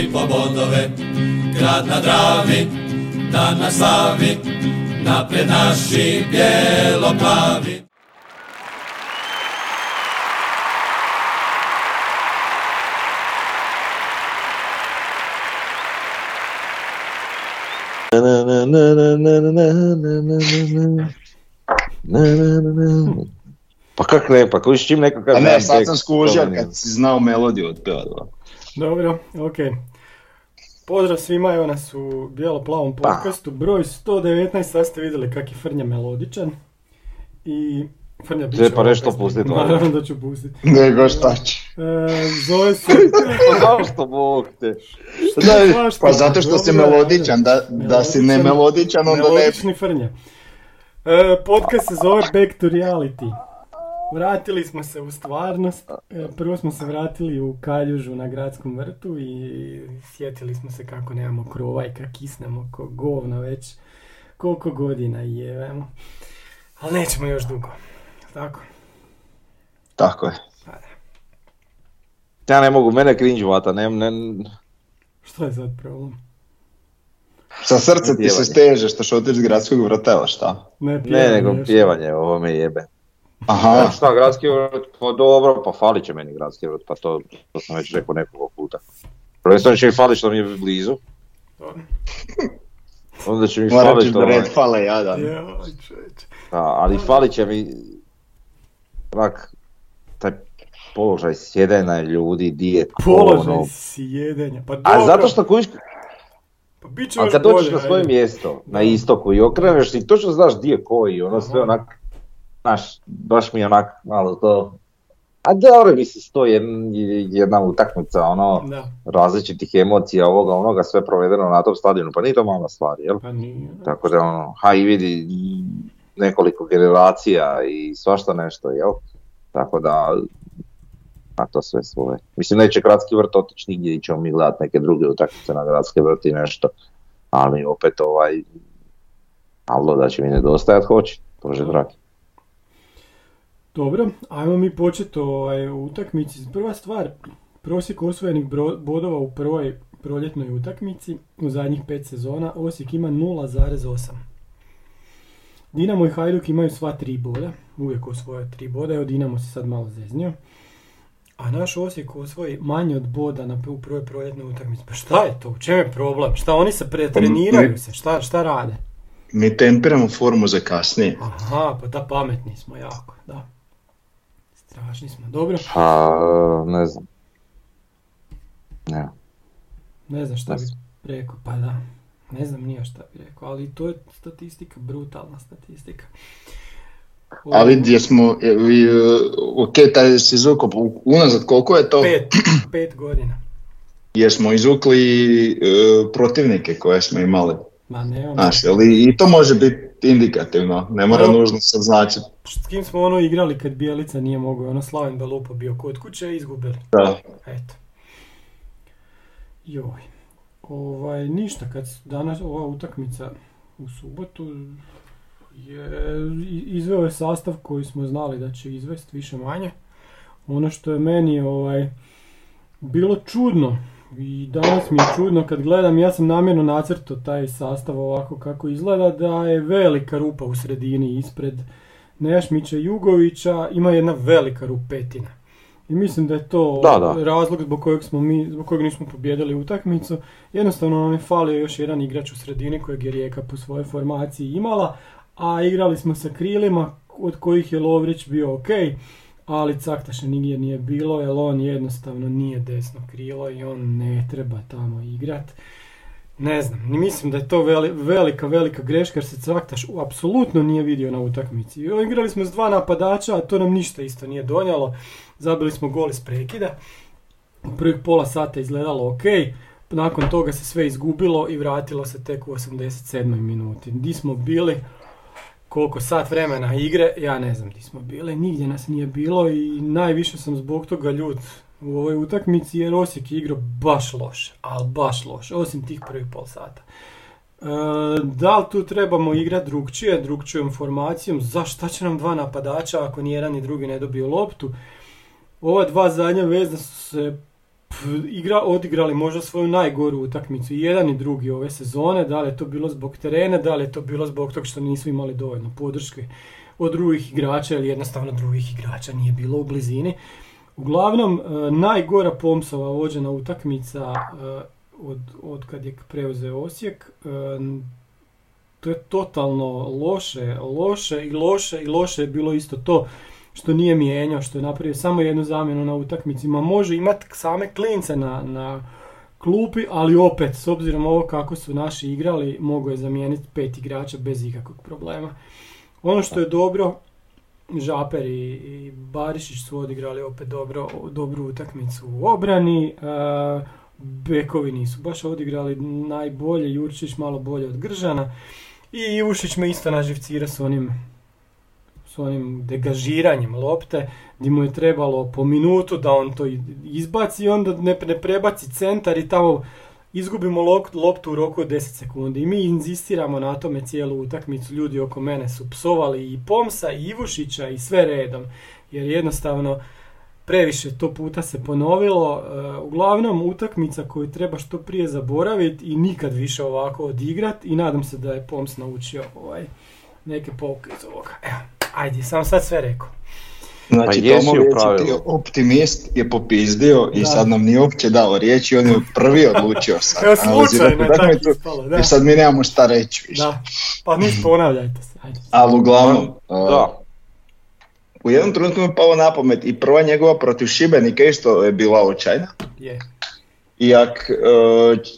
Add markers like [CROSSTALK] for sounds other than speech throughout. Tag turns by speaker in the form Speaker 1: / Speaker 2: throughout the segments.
Speaker 1: i pobodove. Grad na dravi, dan na slavi, napred naši bijeloplavi.
Speaker 2: Pa kak ne, pa kužiš čim neko kaže...
Speaker 3: A ne, sad sam skužio kad si znao melodiju od
Speaker 4: Dobro, okej. Pozdrav svima, evo nas u bijelo-plavom
Speaker 2: Pa.
Speaker 4: podcastu, broj 119, sad ste vidjeli kak je Frnja melodičan. I Frnja bit će
Speaker 2: Treba
Speaker 4: pesma.
Speaker 2: pustit, [LAUGHS]
Speaker 4: Naravno da ću pustit.
Speaker 3: Nego šta će.
Speaker 4: E, zove se... [LAUGHS]
Speaker 2: Pa zašto Bog te?
Speaker 3: Pa zato što si melodičan, da, da si ne melodičan onda ne...
Speaker 4: Melodični Frnja. E, podcast se zove Back to Reality. Vratili smo se u stvarnost. E, prvo smo se vratili u Kaljužu na gradskom vrtu i sjetili smo se kako nemamo krova i kak kisnemo ko govna već koliko godina jevemo. Ali nećemo još dugo. Tako?
Speaker 3: Tako je.
Speaker 2: Ja ne mogu, mene cringe vata, ne, ne,
Speaker 4: Što je sad problem?
Speaker 3: Sa srce ti se steže što šotiš s gradskog vrta, ili šta?
Speaker 4: Ne,
Speaker 2: ne,
Speaker 4: pjevanje
Speaker 2: nego
Speaker 4: još.
Speaker 2: pjevanje, ovo me jebe.
Speaker 3: Aha,
Speaker 2: Ja, šta, gradski vrt, pa dobro, pa falit će meni gradski vrt, pa to, to sam već rekao nekoliko puta. Prvenstveno će mi falit što mi je blizu, [LAUGHS] onda će mi
Speaker 3: morat
Speaker 2: falit
Speaker 3: ćeš
Speaker 2: što...
Speaker 3: da red fale jadan.
Speaker 2: Ali falit će mi onak, taj položaj sjedenja ljudi, di je
Speaker 4: Položaj
Speaker 2: ono.
Speaker 4: sjedenja. Pa dobro.
Speaker 2: A zato što kužiš,
Speaker 4: Pa bit će
Speaker 2: ali
Speaker 4: još
Speaker 2: kad dođeš na svoje mjesto, na istoku i okreneš i točno znaš di je koji, ono sve
Speaker 4: Aha.
Speaker 2: onak, znaš, baš mi je onak malo to, a dobro mislim sto jedna, jedna utakmica, ono,
Speaker 4: Da,
Speaker 2: različitih emocija, ovoga, onoga, sve provedeno na tom stadionu, pa nije to mala stvar, jel?
Speaker 4: pa nije.
Speaker 2: Tako da ono, ha i vidi nekoliko generacija i svašta nešto, jel? Tako da, a to sve svoje. Mislim, neće gradski vrt otići nigdje i ćemo mi gledat neke druge utakmice na gradske vrt i nešto. Ali opet ovaj, Aldo da će mi nedostajat, hoće, Bože dragi.
Speaker 4: Dobro, ajmo mi početi ovaj, u utakmici. Prva stvar, prosjek osvojenih bro- bodova u prvoj proljetnoj utakmici u zadnjih pet sezona, Osijek ima 0,8. Dinamo i Hajduk imaju sva tri boda, uvijek osvoje tri boda, evo Dinamo se sad malo zeznio. A naš Osijek osvoji manje od boda na, u prvoj proljetnoj utakmici. Pa šta je to? U čem je problem? Šta oni se pretreniraju se? Šta, šta rade?
Speaker 3: Mi tempiramo formu za kasnije.
Speaker 4: Aha, pa da pametni smo jako, da. Strašni smo. Dobro,
Speaker 2: Pa, ne znam. Ne.
Speaker 4: ne znam šta
Speaker 2: Ne
Speaker 4: bi rekao, pa da. Ne znam nija šta bi rekao, ali to je statistika, brutalna statistika. O,
Speaker 3: Ali gdje smo, ok, taj si izvukao, unazad koliko je to?
Speaker 4: Pet, pet godina.
Speaker 3: Jer smo izvukli e, protivnike koje smo imali.
Speaker 4: Ma ne, ono,
Speaker 3: Znaš, ali i to može biti indikativno, ne mora
Speaker 4: Dobro.
Speaker 3: nužno sad značiti.
Speaker 4: s kim smo ono igrali kad Bijelica nije mogao, ono Slaven Belupo bio kod kuće i izgubili.
Speaker 3: Da.
Speaker 4: Eto. Joj. Ovaj, ništa, kad danas ova utakmica u subotu je izveo je sastav koji smo znali da će izvesti više manje. Ono što je meni ovaj, bilo čudno i danas mi je čudno kad gledam, ja sam namjerno nacrtao taj sastav ovako kako izgleda, da je velika rupa u sredini ispred Nešmića Jugovića, ima jedna velika rupetina. I mislim da je to
Speaker 2: Da, da.
Speaker 4: razlog zbog kojeg smo mi, zbog kojeg nismo pobijedili utakmicu. Jednostavno nam je falio još jedan igrač u sredini kojeg je Rijeka po svojoj formaciji imala, a igrali smo sa krilima od kojih je Lovrić bio ok, ali Caktaša nigdje nije bilo jer on jednostavno nije desno krilo i on ne treba tamo igrat. Ne znam, mislim da je to veli- velika, velika greška jer se Caktaš apsolutno nije vidio na utakmici. Igrali smo s dva napadača, a to nam ništa isto nije donijelo. Zabili smo gol iz prekida. U prvih pola sata izgledalo ok. Nakon toga se sve izgubilo i vratilo se tek u 87. minuti. Di smo bili, koliko sat vremena igre, ja ne znam di smo bili. Nigdje nas nije bilo i najviše sam zbog toga ljut u ovoj utakmici jer Osijek je igrao baš loše, ali baš loše, osim tih prvih pol sata. da li tu trebamo igrati drugčije, drugčijom formacijom, zašto će nam dva napadača ako ni jedan ni drugi ne dobiju loptu? Ova dva zadnja vezna su se igra, odigrali možda svoju najgoru utakmicu, i jedan i drugi ove sezone, da li je to bilo zbog terena, da li je to bilo zbog toga što nisu imali dovoljno podrške od drugih igrača ili jednostavno drugih igrača nije bilo u blizini. Uglavnom, e, najgora Pomsova vođena utakmica e, od, od kad je preuzeo Osijek, e, to je totalno loše, loše i loše i loše je bilo isto to što nije mijenjao, što je napravio samo jednu zamjenu na utakmicima. Može imati same klince na, na klupi, ali opet, s obzirom ovo kako su naši igrali, mogu je zamijeniti pet igrača bez ikakvog problema. Ono što je dobro, Žaper i, i Barišić su odigrali opet dobro, dobru utakmicu u obrani. E, bekovi nisu baš odigrali najbolje, Jurčić malo bolje od Gržana. I Ivušić me isto naživcira s onim s onim degažiranjem lopte, gdje mu je trebalo po minutu da on to izbaci i onda ne, ne prebaci centar i tamo izgubimo loptu u roku od 10 sekundi. I mi inzistiramo na tome cijelu utakmicu. Ljudi oko mene su psovali i Pomsa, i Ivušića i sve redom. Jer jednostavno previše to puta se ponovilo. E, uglavnom utakmica koju treba što prije zaboraviti i nikad više ovako odigrati. I nadam se da je Poms naučio ovaj, neke pouke iz ovoga. Evo, ajde, sam sad sve rekao.
Speaker 3: Znači, pa ti optimist je popizdio i sad nam nije uopće dao riječ i on je prvi odlučio [LAUGHS] sad.
Speaker 4: Evo slučajno je tako ispalo, da.
Speaker 3: I sad mi nemamo šta reći više.
Speaker 4: Da, pa mi ponavljajte se. Ajde.
Speaker 3: Ali uglavnom, da. u jednom trenutku mi palo na pamet i prva njegova protiv Šibenika isto je bila očajna.
Speaker 4: Je.
Speaker 3: I ak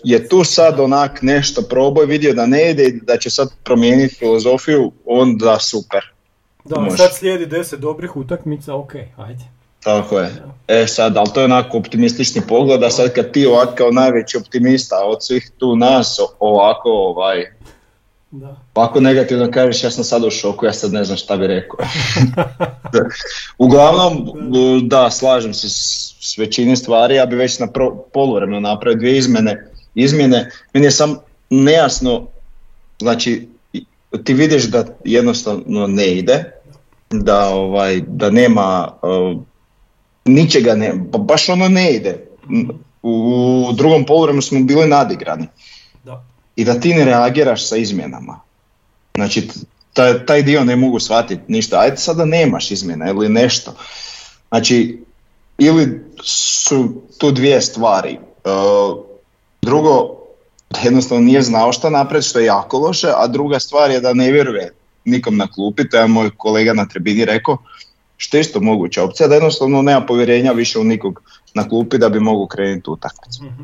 Speaker 3: je tu sad onak nešto proboj, vidio da ne ide i da će sad promijeniti filozofiju, onda super.
Speaker 4: Da, Može. sad slijedi deset dobrih utakmica, ok, ajde.
Speaker 3: Tako je. E sad, ali to je onako optimistični pogled, a sad kad ti ovako kao najveći optimista od svih tu nas ovako ovaj,
Speaker 4: da.
Speaker 3: Ovako negativno kažeš, ja sam sad u šoku, ja sad ne znam šta bi rekao. [LAUGHS] Uglavnom, da, slažem se s, većini stvari, ja bi već na poluvremenu napravio dvije izmjene. izmjene. Meni je sam nejasno, znači ti vidiš da jednostavno ne ide, da, ovaj, da nema uh, ničega, ne, pa baš ono ne ide. U, drugom poluvremenu smo bili nadigrani.
Speaker 4: Da.
Speaker 3: I da ti ne reagiraš sa izmjenama. Znači, taj, taj dio ne mogu shvatiti ništa. Ajde sada nemaš izmjena ili nešto. Znači, ili su tu dvije stvari. Uh, drugo, jednostavno nije znao šta napred, što je jako loše, a druga stvar je da ne vjeruje nikom na klupi, to je moj kolega na tribini rekao, što je isto moguća opcija, da jednostavno nema povjerenja više u nikog na klupi da bi mogu krenuti u utakmicu. Mhm.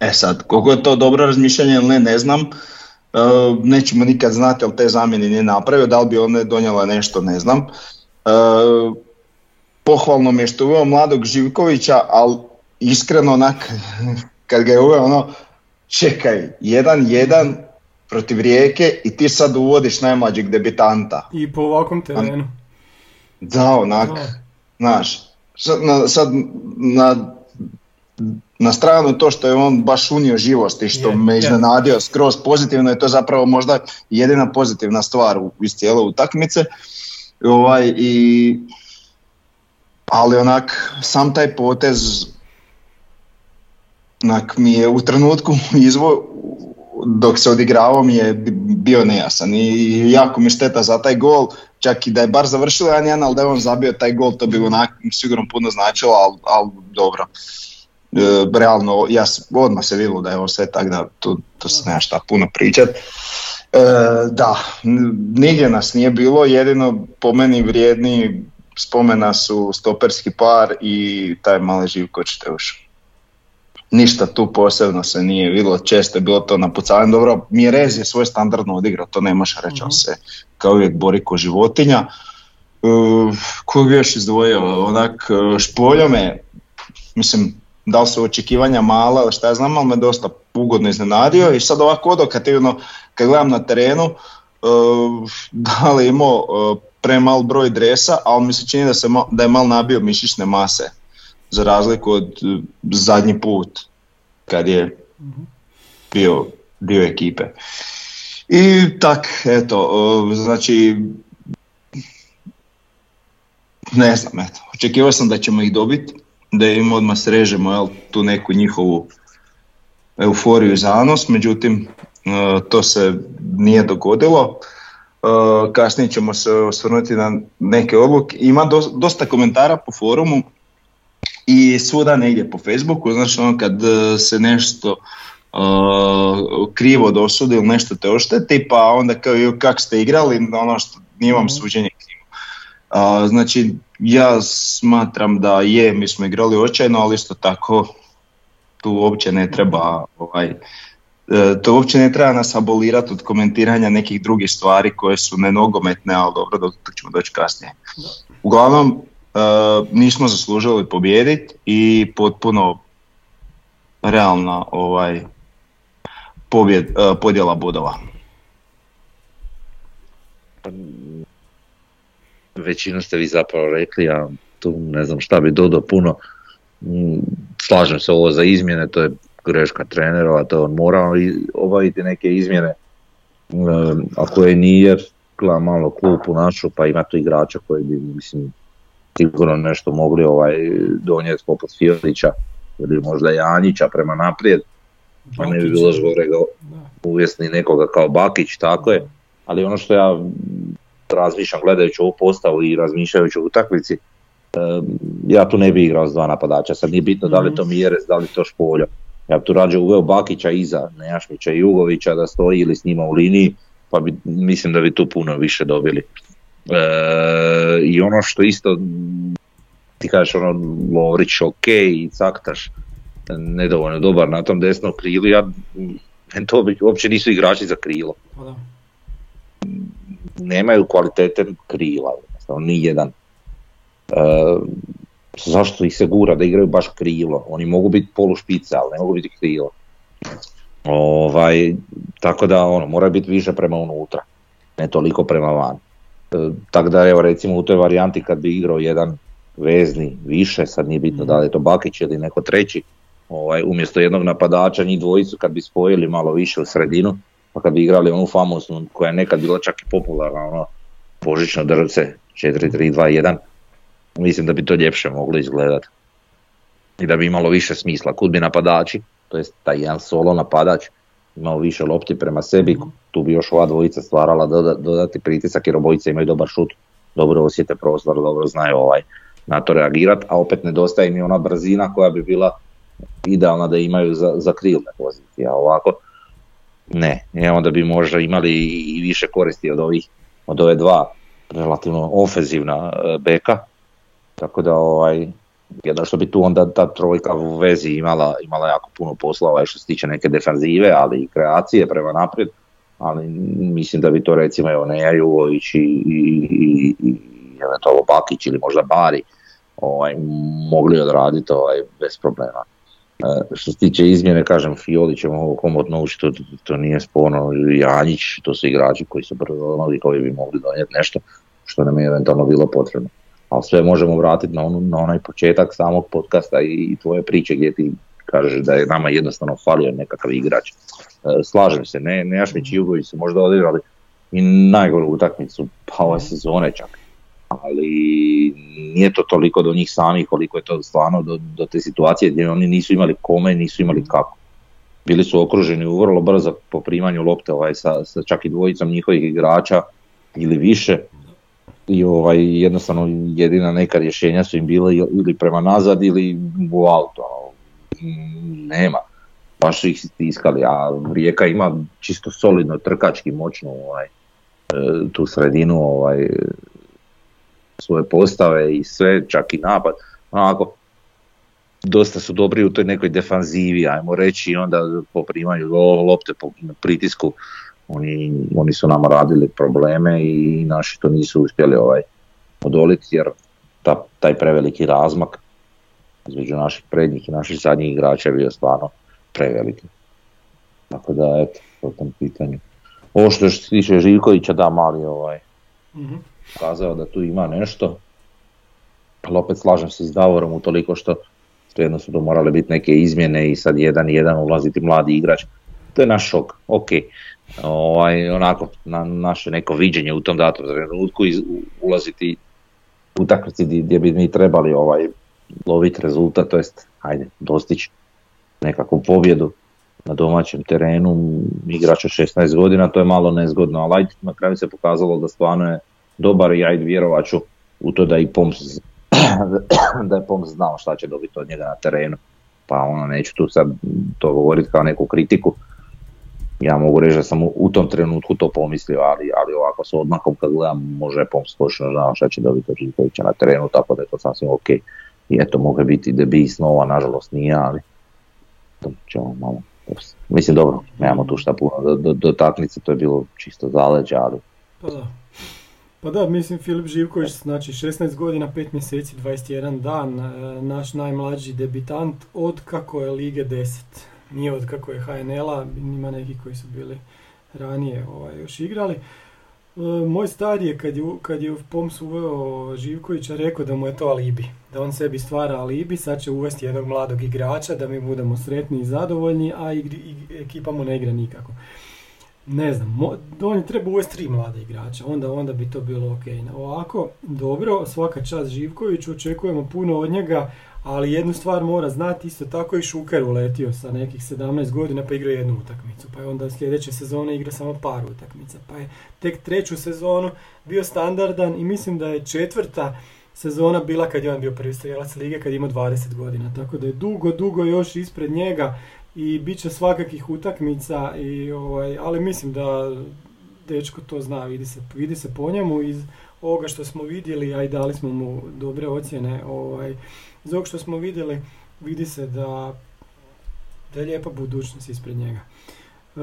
Speaker 3: E sad, koliko je to dobro razmišljanje ili ne, ne znam, e, nećemo nikad znati ali te zamjene nije napravio, da li bi one donijela nešto, ne znam. E, pohvalno mi je što je uveo mladog Živkovića, ali iskreno onak, [LAUGHS] kad ga je uveo ono, čekaj, jedan jedan protiv rijeke i ti sad uvodiš najmlađeg debitanta.
Speaker 4: I po ovakvom terenu.
Speaker 3: Da, onak, znaš, sad, na, sad na, na stranu to što je on baš unio živost i što me iznenadio skroz pozitivno je to zapravo možda jedina pozitivna stvar iz cijele utakmice. Ovaj, i, ali onak, sam taj potez onak mi je u trenutku [LAUGHS] izvo, dok se odigravao mi je bio nejasan i jako mi šteta za taj gol, čak i da je bar završilo 1-1, ali da je on zabio taj gol, to bi onak sigurno puno značilo, ali, ali dobro. E, realno, ja odmah se vidjelo da je ovo sve tako da tu, tu se nema šta puno pričat. E, da, nigdje nas nije bilo, jedino po meni vrijedni spomena su stoperski par i taj mali Živko Čteuš ništa tu posebno se nije vidjelo, često je bilo to napucavanje. Dobro, Mirez je svoj standardno odigrao, to ne može reći, on se kao uvijek bori ko životinja. Uh, kog bi još izdvojio, onak, e, špoljo me, mislim, da li su očekivanja mala, ali šta ja znam, ali me dosta ugodno iznenadio i sad ovako odokativno, kad gledam na terenu, uh, da li imao uh, premal broj dresa, ali mi se čini da, se da je mal nabio mišićne mase za razliku od e, zadnji put kad je bio dio ekipe. I tak, eto, znači, ne znam, eto, očekivao sam da ćemo ih dobiti, da im odmah srežemo jel, tu neku njihovu euforiju i zanos, međutim, e, to se nije dogodilo. E, kasnije ćemo se osvrnuti na neke odluke. Ima dosta komentara po forumu i svuda negdje po Facebooku, znači ono kad se nešto uh, krivo dosudi ili nešto te ošteti, pa onda kao kak ste igrali, ono što nije vam mhm. suđenje krivo. Uh, znači, ja smatram da je, mi smo igrali očajno, ali isto tako tu uopće ne treba ovaj, e, to uopće ne treba nas abolirati od komentiranja nekih drugih stvari koje su nenogometne, ali dobro, dok ćemo doći kasnije. Uglavnom, nismo zaslužili pobijediti i potpuno realna ovaj, pobjed, uh, podjela bodova.
Speaker 2: Većinu ste vi zapravo rekli, ja tu ne znam šta bi dodao puno. Mm, slažem se ovo za izmjene, to je greška trenerova, to on mora obaviti neke izmjene. Um, ako je nije, malo klupu našu, pa ima tu igrača koji bi, mislim, sigurno nešto mogli ovaj donijeti poput Fiolića ili možda Janjića prema naprijed pa ne bi bilo zgorega uvjesni nekoga kao Bakić, tako je. Ali ono što ja razmišljam gledajući ovu postavu i razmišljajući o utakmici, ja tu ne bi igrao s dva napadača, sad nije bitno da li to Mjerez, da li to Špoljo. Ja bi tu rađe uveo Bakića iza Nejašmića i Jugovića da stoji ili s njima u liniji, pa bi, mislim da bi tu puno više dobili. E, I ono što isto, ti kažeš ono Lovrić ok i Caktaš, nedovoljno dobar na tom desnom krilu, ja, to uopće nisu igrači za krilo. Pa Nemaju kvalitete krila, jednostavno, ni jedan. E, zašto ih se gura da igraju baš krilo? Oni mogu biti polušpice, ali ne mogu biti krilo. Ovaj, tako da ono, mora biti više prema unutra, ne toliko prema van. E, tako da evo recimo u toj varijanti kad bi igrao jedan vezni više, sad nije bitno da li je to Bakić ili neko treći, ovaj, umjesto jednog napadača njih dvojicu kad bi spojili malo više u sredinu, pa kad bi igrali onu famoznu koja je nekad bila čak i popularna, ono, božično drvce 4-3-2-1, mislim da bi to ljepše moglo izgledati. I da bi imalo više smisla. Kud bi napadači, to jest taj jedan solo napadač, imao više lopti prema sebi, tu bi još ova dvojica stvarala dodati pritisak jer obojice imaju dobar šut, dobro osjete prostor, dobro znaju ovaj, na to reagirati, a opet nedostaje mi ona brzina koja bi bila idealna da imaju za, za krilne pozicije, a ovako ne. I onda bi možda imali i više koristi od ovih, od ove dva relativno ofenzivna e, beka, tako da ovaj, jedno što bi tu onda ta trojka u vezi imala, imala jako puno posla ovaj, što se tiče neke defanzive, ali i kreacije prema naprijed, ali mislim da bi to recimo evo Neja Jugović i, i, i, i eventualno Bakić ili možda Bari ovaj, mogli odraditi ovaj, bez problema. E, što se tiče izmjene, kažem, Fioli ćemo ovo komotno ući, to, to nije sporno, Janjić, to su igrači koji su prvo koji bi mogli donijeti nešto što nam je eventualno bilo potrebno. Ali sve možemo vratiti na, onu, na onaj početak samog podcasta i, tvoje priče gdje ti kažeš da je nama jednostavno falio nekakav igrač. E, slažem se, ne, Nejašmić i Jugović su možda odigrali i najgoru utakmicu pa ove sezone čak ali nije to toliko do njih samih koliko je to stvarno do, do te situacije gdje oni nisu imali kome, nisu imali kako. Bili su okruženi u vrlo brzo po primanju lopte ovaj, sa, sa čak i dvojicom njihovih igrača ili više i ovaj, jednostavno jedina neka rješenja su im bile ili prema nazad ili u auto. Nema. Baš ih stiskali, a Rijeka ima čisto solidno trkački moćno ovaj, e, tu sredinu ovaj, svoje postave i sve, čak i napad. Onako, dosta su dobri u toj nekoj defanzivi, ajmo reći, i onda po primanju lopte po pritisku oni, oni su nama radili probleme i naši to nisu uspjeli ovaj odoliti jer ta, taj preveliki razmak između naših prednjih i naših zadnjih igrača je bio stvarno preveliki. Tako da, eto, po tom pitanju. Ovo što se tiče Živkovića, da, mali ovaj, mm kazao da tu ima nešto, ali opet slažem se s Davorom toliko što svejedno su to morale biti neke izmjene i sad jedan i jedan ulaziti mladi igrač to je naš šok, ok. Ovaj, onako, na, naše neko viđenje u tom datom trenutku iz, ulaziti u utakmici gdje bi mi trebali ovaj loviti rezultat, to jest, hajde, dostići nekakvu pobjedu na domaćem terenu, igrač od 16 godina, to je malo nezgodno, ali ajde, na kraju se pokazalo da stvarno je dobar i ajde vjerovat ću u to da i Poms [COUGHS] da je Poms znao šta će dobiti od njega na terenu. Pa ono, neću tu sad to govoriti kao neku kritiku. Ja mogu reći da sam u tom trenutku to pomislio, ali, ali ovako s odmakom kad gledam može Poms točno znao šta će dobiti Živkovića na terenu, tako da je to sasvim ok. I eto, može biti debi snova, nažalost nije, ali to ćemo malo Mislim dobro, nemamo tu šta puno do, do, do taknice, to je bilo čisto zaleđe, ali...
Speaker 4: Pa da. Pa da, mislim Filip Živković, znači 16 godina, 5 mjeseci, 21 dan, e, naš najmlađi debitant od kako je Lige 10. Nije od kako je HNL-a, ima neki koji su bili ranije ovaj, još igrali. E, moj star je kad je, kad je u POMS uveo Živkovića rekao da mu je to alibi, da on sebi stvara alibi, sad će uvesti jednog mladog igrača da mi budemo sretni i zadovoljni, a igri, ekipa mu ne igra nikako. Ne znam, mo, on treba uvesti tri mlada igrača, onda, onda bi to bilo ok. Ovako, dobro, svaka čast Živkoviću, očekujemo puno od njega, ali jednu stvar mora znati, isto tako i Šuker uletio sa nekih 17 godina pa igra jednu utakmicu, pa je onda sljedeće sezone igra samo par utakmica, pa je tek treću sezonu bio standardan i mislim da je četvrta sezona bila kad je on bio prvi strelac lige kad ima 20 godina, tako da je dugo, dugo još ispred njega i bit će svakakih utakmica, i, ovaj, ali mislim da dečko to zna, vidi se, vidi se po njemu iz ovoga što smo vidjeli, a i dali smo mu dobre ocjene, ovaj, iz ovog što smo vidjeli, vidi se da, da je lijepa budućnost ispred njega. E,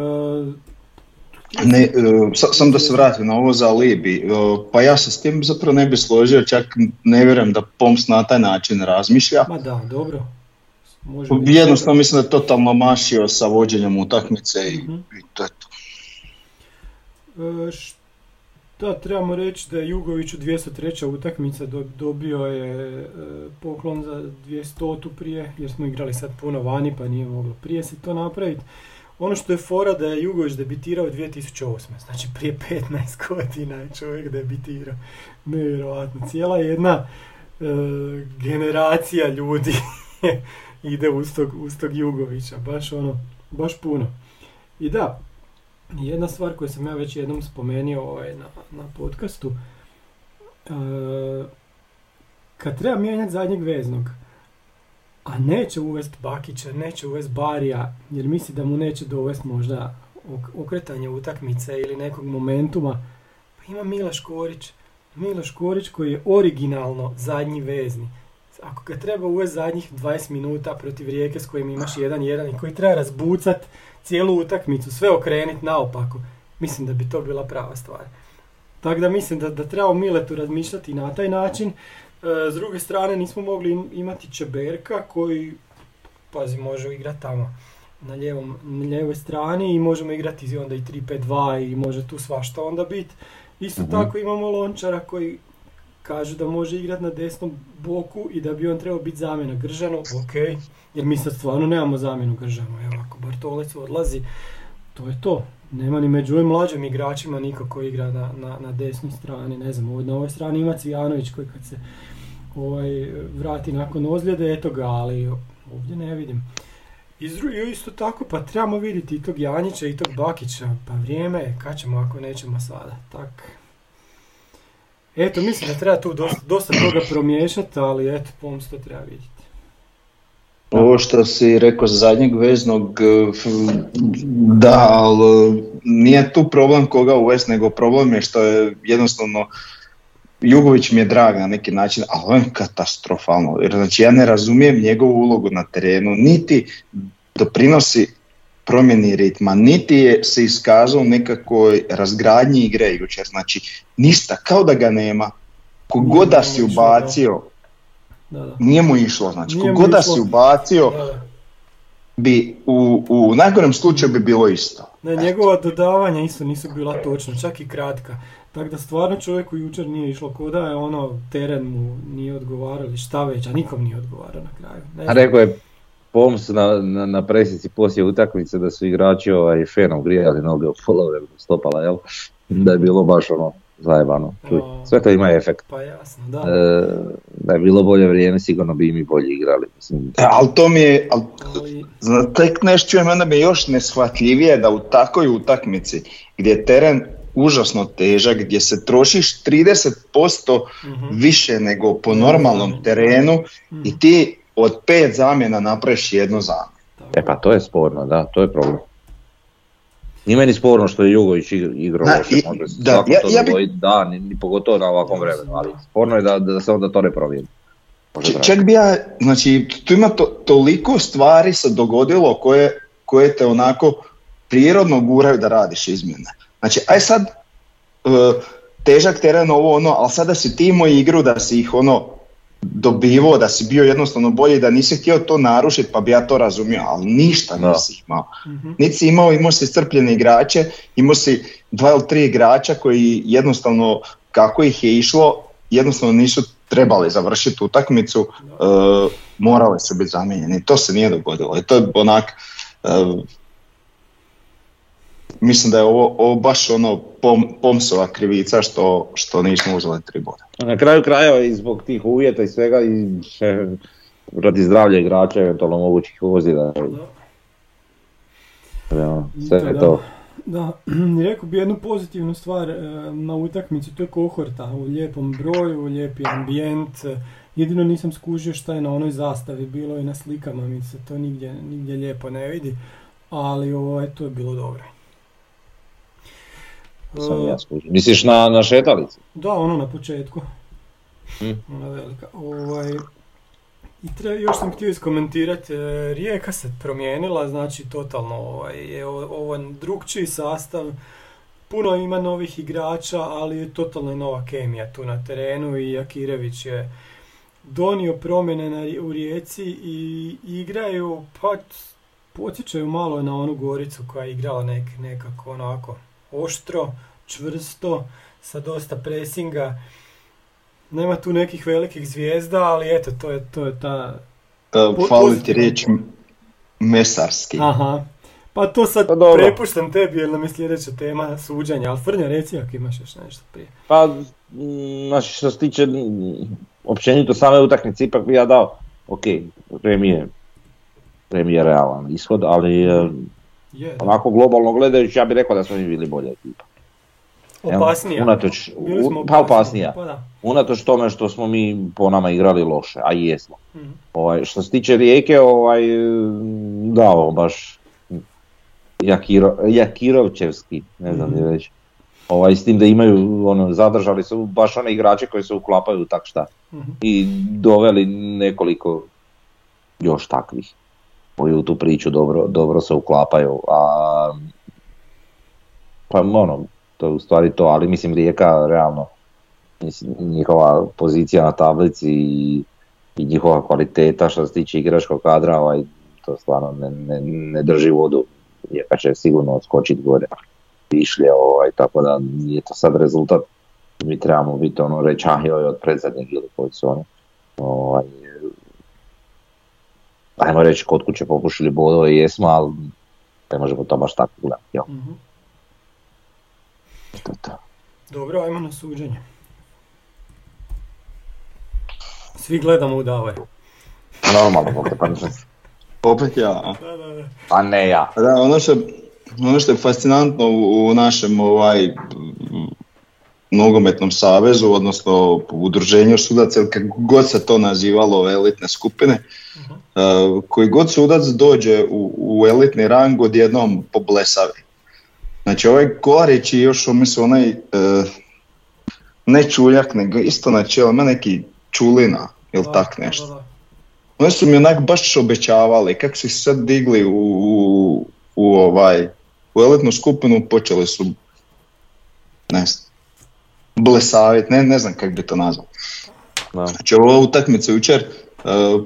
Speaker 3: ne, e, sam da se vratim na ovo za Libi, e, pa ja se s tim zapravo ne bi složio, čak ne vjerujem da Poms na taj način razmišlja.
Speaker 4: Ma da, dobro.
Speaker 3: Može Jednostavno mislim da je totalno mašio sa vođenjem utakmice i, mm i to je to.
Speaker 4: Da, trebamo reći da je Jugoviću 203. utakmica dobio je e, poklon za 200 prije, jer smo igrali sad puno vani pa nije moglo prije se to napraviti. Ono što je fora da je Jugović debitirao 2008. Znači prije 15 [LAUGHS] godina je čovjek debitirao. Nevjerojatno. Cijela jedna e, generacija ljudi [LAUGHS] ide uz tog, uz tog Jugovića. Baš ono, baš puno. I da, jedna stvar koju sam ja već jednom spomenuo ovaj, na, na podcastu, e, kad treba mijenjati zadnjeg veznog, a neće uvest Bakića, neće uvest Barija, jer misli da mu neće dovesti možda okretanje utakmice ili nekog momentuma, pa ima Milaš Korić. Miloš Korić koji je originalno zadnji vezni. Ako ga treba uvesti zadnjih 20 minuta protiv rijeke s kojim imaš 1-1 i koji treba razbucat cijelu utakmicu, sve okreniti naopako, mislim da bi to bila prava stvar. Tako da mislim da, da treba Miletu razmišljati na taj način. E, s druge strane nismo mogli imati Čeberka koji, pazi, može igrati tamo na, ljevom, na ljevoj strani i možemo igrati onda i 3-5-2 i može tu svašta onda biti. Isto mhm. tako imamo Lončara koji kažu da može igrati na desnom boku i da bi on trebao biti zamjena Gržanu, ok, jer mi sad stvarno nemamo zamjenu Gržanu, evo ako Bartolec odlazi, to je to. Nema ni među ovim mlađim igračima niko ko igra na, na, na desnoj strani, ne znam, na ovoj strani ima Cvijanović koji kad se ovaj, vrati nakon ozljede, eto ga, ali ovdje ne vidim. I isto tako, pa trebamo vidjeti i tog Janjića i tog Bakića, pa vrijeme je, kad ćemo ako nećemo sada, tak. Eto, mislim da treba tu dosta, dosta toga promiješati, ali eto, pomoć to treba vidjeti.
Speaker 3: Ovo što si rekao za zadnjeg veznog, da, ali nije tu problem koga uvest, nego problem je što je jednostavno Jugović mi je drag na neki način, ali on je katastrofalno. Jer znači ja ne razumijem njegovu ulogu na terenu, niti doprinosi promjeni ritma, niti je se iskazao u nekakvoj razgradnji igre jučer, znači ništa, kao da ga nema. Kogod da si ubacio, da, da. nije mu išlo, znači kogod da si ubacio, bi u, u najgorem slučaju bi bilo isto.
Speaker 4: Ne, njegova dodavanja isto nisu bila točna, čak i kratka. Tako da stvarno čovjeku jučer nije išlo koda je ono teren mu nije odgovarao ili šta već, a nikom nije odgovarao na kraju.
Speaker 2: a rekao je Poms na, na, na presici poslije utakmice da su igrači ovaj, fenom grijali noge u polovremenu stopala, jel? Da je bilo baš ono zajebano.
Speaker 4: O.
Speaker 2: Sve to ima efekt.
Speaker 4: Pa jasno, da.
Speaker 2: E, da je bilo bolje vrijeme, sigurno bi i mi bolje igrali. Mislim,
Speaker 3: E, ali to mi je, ali,
Speaker 4: Ali,
Speaker 3: zna- tek nešto čujem, onda mi je još neshvatljivije da u takoj utakmici gdje je teren užasno težak, gdje se trošiš 30%
Speaker 4: mhm.
Speaker 3: više nego po normalnom terenu i ti od pet zamjena napraviš jednu zamjenu.
Speaker 2: e pa to je sporno, da, to je problem. Nije meni sporno što je Jugović ig- igrao
Speaker 3: Da,
Speaker 2: loše, može se
Speaker 3: da,
Speaker 2: svako
Speaker 3: ja-
Speaker 2: to
Speaker 3: ja bi-
Speaker 2: dogoditi, da, ni, ni pogotovo na ovakvom vremenu, ali sporno je da, da se onda to ne trajati.
Speaker 3: Čak bi ja, znači tu ima to, toliko stvari se dogodilo koje, koje te onako prirodno guraju da radiš izmjene. Znači, aj sad, e, težak teren ovo ono, ali sada si ti imao igru da si ih ono dobivao, da si bio jednostavno bolji, da nisi htio to narušiti, pa bi ja to razumio, ali ništa
Speaker 2: Da.
Speaker 3: nisi imao.
Speaker 4: Mhm.
Speaker 3: Niti si imao, imao si strpljene igrače, imao si dva ili tri igrača koji jednostavno, kako ih je išlo, jednostavno nisu trebali završiti utakmicu, e, morali su biti zamijenjeni. To se nije dogodilo. I to je onak, e, mislim da je ovo, ovo baš ono pom, pomsova krivica što, što nismo uzeli tri boda.
Speaker 2: Na kraju krajeva i zbog tih uvjeta i svega i še, radi zdravlja igrača, eventualno mogućih ozljeda. Ja, sve je
Speaker 4: Da.
Speaker 2: to.
Speaker 4: Da, [CLEARS THROAT] rekao bi jednu pozitivnu stvar e, na utakmici, to je kohorta u lijepom broju, lijepi ambijent. Jedino nisam skužio šta je na onoj zastavi bilo i na slikama, mi se to nigdje, nigdje lijepo ne vidi, ali ovaj, to je bilo dobro.
Speaker 2: Sam ja skužio. Misliš na, na šetalici?
Speaker 4: Da, ono na početku.
Speaker 2: Mm.
Speaker 4: Ona velika. Ovaj, I tre, još sam htio iskomentirati, e, Rijeka se promijenila, znači totalno ovaj, je ovo drugčiji sastav, puno ima novih igrača, ali je totalno nova kemija tu na terenu i Akirević je donio promjene na, u Rijeci i igraju, pa podsjećaju malo na onu Goricu koja je igrala nek, nekako onako oštro, čvrsto, sa dosta presinga. Nema tu nekih velikih zvijezda, ali eto, to je, to je ta... Po-
Speaker 3: Fali ti riječ mesarski.
Speaker 4: Aha. Pa to sad
Speaker 2: Pa
Speaker 4: prepuštam tebi jer nam je sljedeća tema suđenja, ali Frnja reci ako imaš još nešto prije.
Speaker 2: Pa, znači što se tiče mm, općenito same utakmice, ipak bi ja dao, ok, Remi je, Remi je realan ishod, ali e,
Speaker 4: Je, da.
Speaker 2: onako globalno gledajući ja bih rekao da smo mi bili bolja ekipa.
Speaker 4: Opasnija.
Speaker 2: Unatoč,
Speaker 4: Bili smo
Speaker 2: u- pa opasnija.
Speaker 4: Pa da.
Speaker 2: Unatoč tome što smo mi po nama igrali loše, a i jesmo.
Speaker 4: Mhm.
Speaker 2: Ovaj, što se tiče Rijeke, ovaj, da, ovo baš Jakiro, Jakirovčevski, ne znam mm reći. Ovaj, s tim da imaju, ono, zadržali su baš one igrače koji se uklapaju tak šta.
Speaker 4: Mhm.
Speaker 2: I doveli nekoliko još takvih koji u tu priču dobro, dobro se uklapaju. A, pa ono, to je u stvari to, ali mislim Rijeka realno, mislim, njihova pozicija na tablici i, i njihova kvaliteta što se tiče igračkog kadra, ovaj, to stvarno ne, ne, ne drži vodu. Rijeka će sigurno odskočiti gore višlje, ovaj, tako da nije to sad rezultat. Mi trebamo biti ono reći, ah joj, od predzadnjeg ili koji su oni. Ovaj, ajmo reći, kod kuće popušili bodove, jesmo, ali ne možemo to baš tako gledati.
Speaker 4: Mhm.
Speaker 2: To to.
Speaker 4: Dobro, ajmo na suđenje. Svi gledamo u Davor.
Speaker 2: Normalno, pa,
Speaker 3: Opet ja.
Speaker 4: Da, da, da.
Speaker 2: pa ne ja.
Speaker 3: Da, ono što, ono što je fascinantno u, u našem ovaj nogometnom savezu, odnosno udruženju sudaca, ili kako god se to nazivalo, ove elitne skupine,
Speaker 4: Mhm.
Speaker 3: uh, koji god sudac dođe u, u elitni rang, odjednom poblesavi. Znači ovaj Kolarić i još mislim onaj, uh, ne čuljak, nego isto na čelo, ima neki čulina ili
Speaker 4: Da,
Speaker 3: tak
Speaker 4: da,
Speaker 3: nešto.
Speaker 4: da.
Speaker 3: Oni su mi onak baš obećavali, kako su ih sad digli u, u, u ovaj, u elitnu skupinu, počeli su, ne znam, blesavit, ne, ne znam kako bi to nazvao. Znači ova utakmica jučer, uh,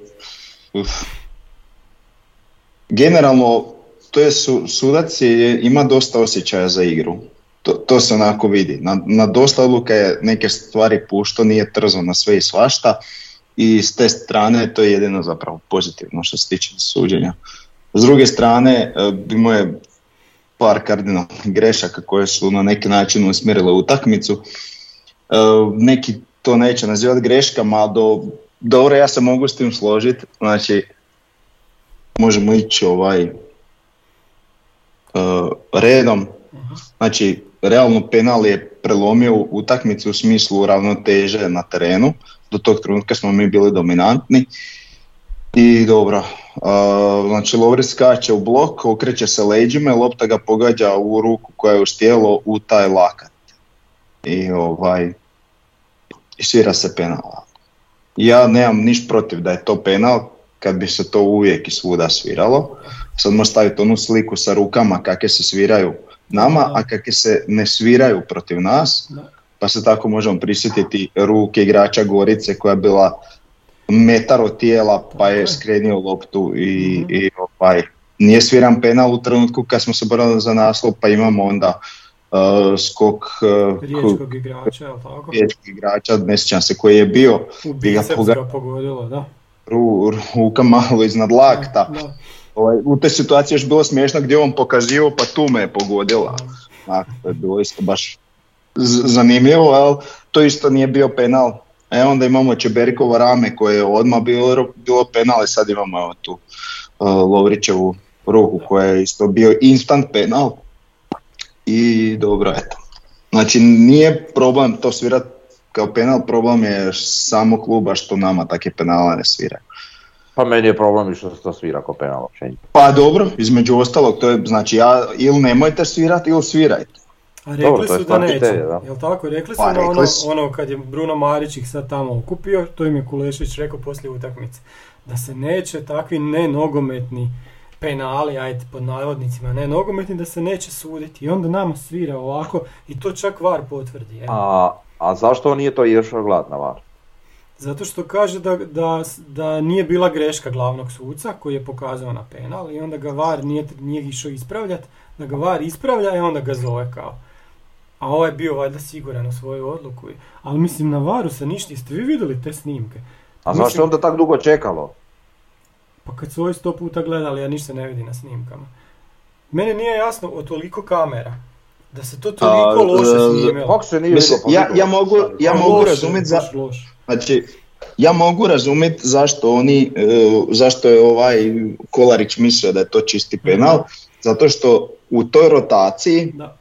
Speaker 3: generalno to je su, sudac je, ima dosta osjećaja za igru. To, to se onako vidi. Na, na dosta odluka je neke stvari pušto, nije trzo na sve i svašta. i s te strane to je jedino zapravo pozitivno što se tiče suđenja. S druge strane, imao je par kardinalnih grešaka koje su na neki način usmjerile utakmicu. Neki to neće nazivati greškama, do, dobro ja se mogu s tim složiti. Znači, možemo ići ovaj redom. Znači, realno penal je prelomio utakmicu u smislu ravnoteže na terenu. Do tog trenutka smo mi bili dominantni. I dobro, uh, znači Lovri skače u blok, okreće se leđima i lopta ga pogađa u ruku koja je štijelo u taj lakat. I ovaj, i svira se penal. Ja nemam niš protiv da je to penal, kad bi se to uvijek i svuda sviralo. Sad možemo staviti onu sliku sa rukama kakve se sviraju nama, a kakve se ne sviraju protiv nas. Pa se tako možemo prisjetiti ruke igrača Gorice koja je bila metar od tijela pa je skrenio loptu i, mhm. i ovaj, nije sviran penal u trenutku kad smo se borili za naslov pa imamo onda uh, skok
Speaker 4: uh, riječkog igrača, je tako?
Speaker 3: Riječkog igrača, ne sjećam se koji je bio.
Speaker 4: U ga pogodilo, da.
Speaker 3: Ru, ruka malo iznad lakta. Da, Ovaj, u te situacije još bilo smiješno gdje on pokazio pa tu me je pogodila. Dakle, to je bilo isto baš zanimljivo, ali to isto nije bio penal. E onda imamo Čeberikovo rame koje je odmah bilo, bilo penal i sad imamo evo, tu uh, Lovrićevu ruku koja je isto bio instant penal. I dobro, eto. Znači nije problem to svirati kao penal, problem je samo kluba što nama takve penala ne sviraju.
Speaker 2: Pa meni je problem i što se to svira kao penal
Speaker 3: Pa dobro, između ostalog, to je znači ja ili nemojte svirati ili svirajte.
Speaker 4: A rekli su da neće, jel tako? Rekli su pa, ono, ono kad je Bruno Marić ih sad tamo okupio, to im je Kulešić rekao poslije utakmice, da se neće takvi nenogometni penali, ajde pod navodnicima, ne nogometni, da se neće suditi. I onda nama svira ovako i to čak VAR potvrdi.
Speaker 2: A, a zašto on nije to išao glad na VAR?
Speaker 4: Zato što kaže da, da, da nije bila greška glavnog suca koji je pokazao na penal i onda ga VAR nije, nije išao ispravljati, da ga VAR ispravlja i onda ga zove kao. A ovaj je bio valjda siguran u svoju odluku. Ali mislim na Varu se ništa, jeste vi vidjeli te snimke?
Speaker 2: A zašto je onda tako dugo čekalo?
Speaker 4: Pa kad su ovi sto puta gledali, ja ništa ne vidi na snimkama. Meni nije jasno od toliko kamera. Da se to toliko loše snimilo.
Speaker 2: se nije
Speaker 3: pa ja, ja mogu, ja mogu razumjeti za... Znači, ja mogu razumjeti zašto oni, e, zašto je ovaj Kolarić mislio da je to čisti penal, mhm. zato što u toj rotaciji da.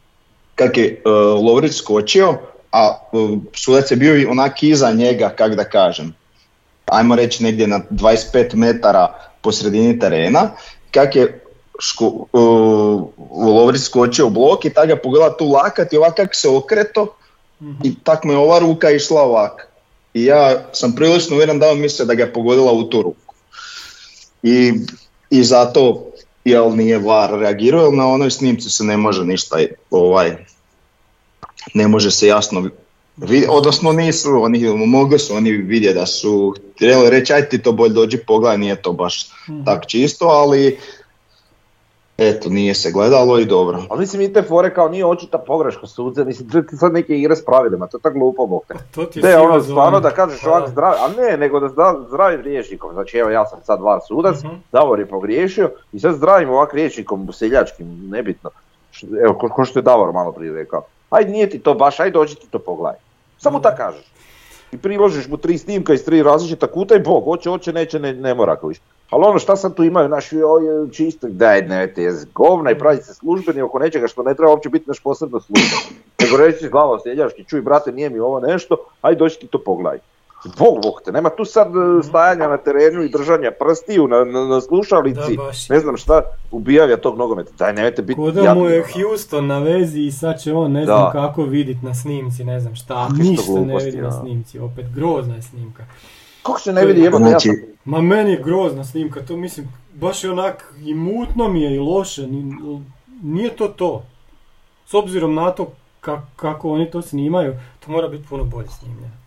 Speaker 3: kak je uh, Lovrić skočio, a uh, sudac je bio onak iza njega, kak da kažem, ajmo reći negdje na 25 metara po sredini terena, kak je ško, uh, Lovrić skočio u blok i tako ga pogleda tu lakat i ovak kak se okreto i tak mu je ova ruka išla ovak. I ja sam prilično uvjeren da on misle da ga je pogodila u tu ruku. I, i zato jel nije VAR reagirao, jer na onoj snimci se ne može ništa, ovaj, ne može se jasno odnosno nisu, oni mogli su oni vidjeti da su htjeli reći, aj ti to bolje dođi pogledaj, nije to baš mm tak čisto, ali eto, nije se gledalo i dobro.
Speaker 2: Ali mislim i te fore kao nije očita pogreška sudze, mislim ti sad neke igre s pravilima, to je tako glupo bok.
Speaker 4: Pa to ti je
Speaker 2: ono stvarno da kažeš ovak zdravi, a ne, nego da zna, zdravim rječnikom, znači evo ja sam sad var sudac, uh Davor je pogriješio i sad zdravim ovak rječnikom seljačkim, nebitno, evo ko, ko što je Davor malo prije rekao, aj nije ti to baš, aj dođi ti to pogledaj, samo tako kažeš. I priložiš mu tri snimka iz tri različita kuta i bog, hoće, hoće, neće, ne, ne mora više. Ali ono šta sad tu imaju naši čisto, daj ne te govna i pravi se službeni oko nečega što ne treba uopće biti naš posebno služba. Nego reći glavo sljeđaški, čuj brate nije mi ovo nešto, aj doći ti to pogledaj. Bog, bog te, nema tu sad e, stajanja na terenu i držanja prstiju na, na, na slušalici, ne znam šta, ubijavja tog nogometa. Daj, nemojte biti
Speaker 4: Kuda mu je Houston na vezi i sad će on ne znam kako vidit na snimci, ne znam šta, ništa ne vidi na snimci, opet grozna je snimka.
Speaker 2: Kako se ne vidi, jebate, znači, ja
Speaker 4: Ma meni je grozna snimka, to mislim, baš je onak i mutno mi je i loše, nije to to. S obzirom na to kako oni to snimaju, to mora biti puno bolje snimljeno.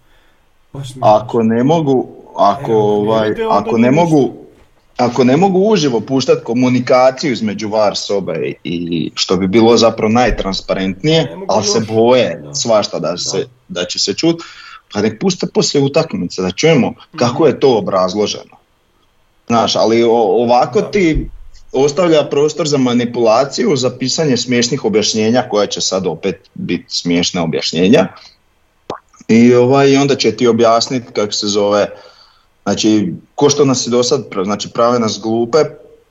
Speaker 3: Ako ne mogu, ako, ovaj, ako ne mogu, ako ne mogu uživo puštati komunikaciju između VAR sobe i što bi bilo zapravo najtransparentnije, ali se boje svašta da, se, da. će se čuti, pa nek puste poslije utakmice da čujemo kako je to obrazloženo. Znaš, ali ovako ti ostavlja prostor za manipulaciju, za pisanje smiješnih objašnjenja koja će sad opet biti smiješna objašnjenja. I ovaj, onda će ti objasniti kako se zove, znači ko što nas je do sad, znači prave nas glupe,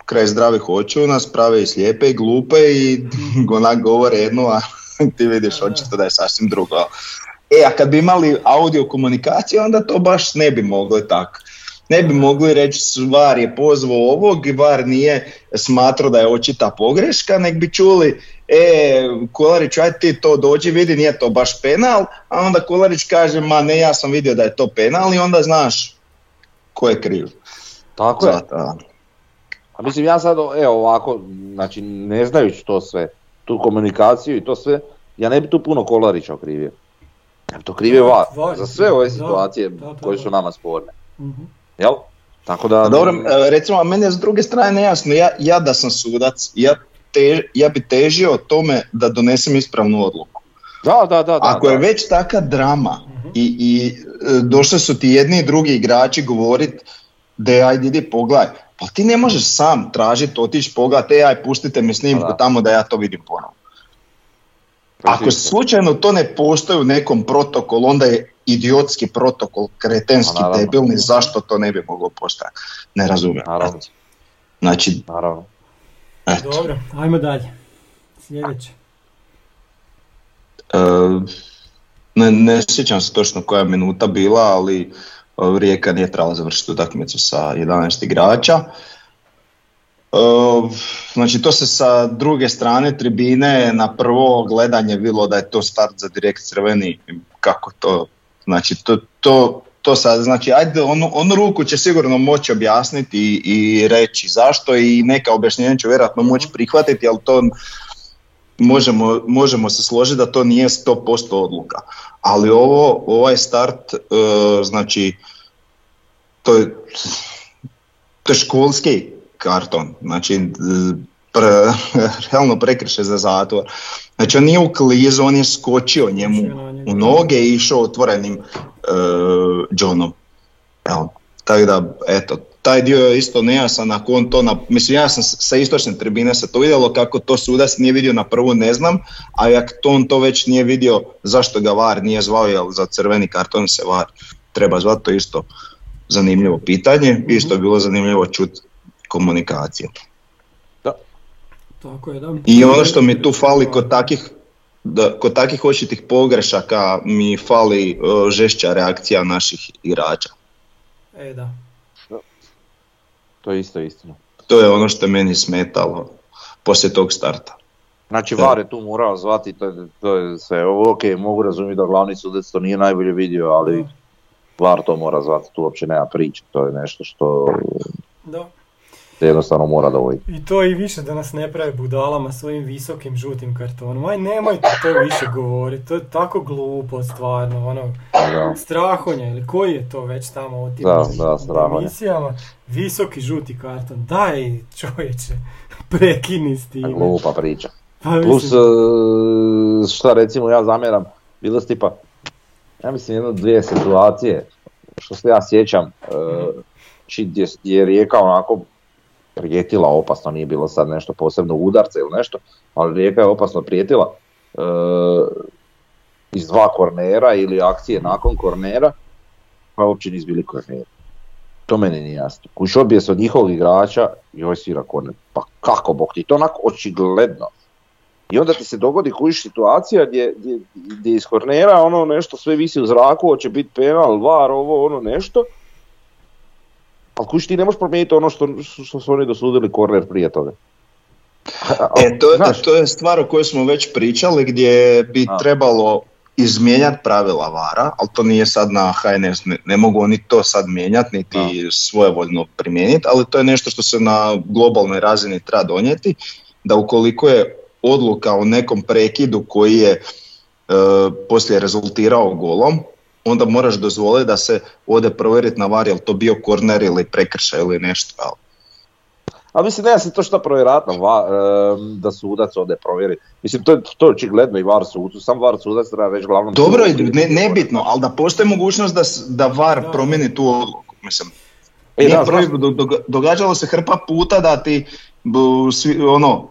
Speaker 3: kraj zdravih očiju nas prave i slijepe i glupe i [LAUGHS] onak govore jedno, a [LAUGHS] ti vidiš očito da je sasvim drugo. E, a kad bi imali audio komunikaciju, onda to baš ne bi mogli tako. Ne bi mogli reći VAR je pozvao ovog i VAR nije smatrao da je očita pogreška, nek bi čuli e, Kolarić, aj ti to dođi, vidi, nije to baš penal, a onda Kolarić kaže, ma ne, ja sam vidio da je to penal i onda znaš ko je kriv.
Speaker 2: Tako je. A mislim, ja sad, evo ovako, znači ne znajući to sve, tu komunikaciju i to sve, ja ne bi tu puno Kolarića okrivio. Ja bi to krivio VAR, za sve ove situacije koje su nama sporne. mm Jel? Tako da...
Speaker 3: Dobro, e, recimo, a meni je s druge strane nejasno, ja, ja da sam sudac, ja, te, ja bi težio tome da donesem ispravnu odluku.
Speaker 2: Da, da, da.
Speaker 3: Ako je već taka drama mhm. i, i e, došli su ti jedni i drugi igrači govorit da ajde idi pogledaj, pa ti ne možeš sam tražiti, otići pogledaj, e aj pustite mi snimku tamo da ja to vidim ponovno. Ako slučajno to ne postoji u nekom protokolu, onda je idiotski protokol, kretenski, debilni, zašto to ne bi moglo postojati? Ne razumijem.
Speaker 2: Naravno.
Speaker 3: Znači,
Speaker 2: Naravno.
Speaker 4: Eto. Dobro, ajmo dalje. Sljedeće.
Speaker 3: E, ne, ne sjećam se točno koja minuta bila, ali e, Rijeka nije trebala završiti utakmicu sa 11 igrača. Znači to se sa druge strane tribine na prvo gledanje bilo da je to start za direkt crveni, kako to, znači to, to, to sad, znači ajde onu, onu ruku će sigurno moći objasniti i, i reći zašto i neka objašnjenja će vjerojatno moći prihvatiti, ali to možemo, možemo se složiti da to nije 100% odluka. Ali ovo, ovaj start, e, znači to je, to je školski karton, znači pre, [LAUGHS] realno prekrše za zatvor. Znači on nije u klizu, on je skočio njemu u noge i išao otvorenim uh, Johnom. Evo, tako da, eto, taj dio je isto nejasan, ako on to, na, mislim ja sam sa istočne tribine se to vidjelo, kako to sudac nije vidio na prvu ne znam, a ako to on to već nije vidio, zašto ga VAR nije zvao, jer za crveni karton se VAR treba zvati, to isto zanimljivo pitanje, isto je bilo zanimljivo čuti komunikacije.
Speaker 2: Da.
Speaker 4: Tako je, da.
Speaker 3: I ono što mi tu fali kod takih da, kod takvih očitih pogrešaka mi fali uh, žešća reakcija naših igrača.
Speaker 4: E, da.
Speaker 2: To je isto istina.
Speaker 3: To je ono što je meni smetalo poslije tog starta.
Speaker 2: Znači VAR je tu morao zvati, to je, to je sve, ok, mogu razumjeti da glavni sudac to nije najbolje vidio, ali VAR to mora zvati, tu uopće nema priče, to je nešto što...
Speaker 4: Da
Speaker 2: jednostavno mora dovoljiti.
Speaker 4: I to i više da nas ne pravi budalama svojim visokim žutim kartonom. Aj nemojte to više govoriti, to je tako glupo stvarno, ono, strahonja ili koji je to već tamo u tim da, emisijama. Visoki žuti karton, daj čovječe, prekini s tim.
Speaker 2: Glupa priča. Pa, Plus, e, šta recimo ja zamjeram, bilo s tipa, ja mislim jedno dvije situacije, što se ja sjećam, uh, gdje je Rijeka onako prijetila opasno, nije bilo sad nešto posebno udarca ili nešto, ali Rijeka je opasno prijetila e, iz dva kornera ili akcije nakon kornera, pa uopće nisu bili korneri. To meni nije jasno. Kuš odbije se od njihovog igrača ovaj svira korner. Pa kako bok ti, to onako očigledno. I onda ti se dogodi kujiš situacija gdje, gdje, gdje iz kornera ono nešto sve visi u zraku, hoće biti penal, var, ovo, ono nešto ali kući ti ne možeš promijeniti ono što, što su oni dosudili korner prije toga.
Speaker 3: E, to, je, to je stvar o kojoj smo već pričali gdje bi trebalo izmijenjati pravila vara, ali to nije sad na HNS, ne, mogu oni to sad mijenjati niti A. svojevoljno primijeniti, ali to je nešto što se na globalnoj razini treba donijeti, da ukoliko je odluka o nekom prekidu koji je e, poslije rezultirao golom, onda moraš dozvoliti da se ode provjeriti na var, jel to bio korner ili prekršaj ili nešto.
Speaker 2: Jel? A mislim, ja se to šta provjerat va, da sudac ode provjeri. Mislim, to, je to je očigledno i var sudcu, sam var sudac treba već glavnom...
Speaker 3: Dobro, je, ne, nebitno, ali da postoji mogućnost da, da var
Speaker 4: da.
Speaker 3: promijeni tu odluku, mislim.
Speaker 2: E, da,
Speaker 3: prvi, do, događalo se hrpa puta da ti, svi, ono,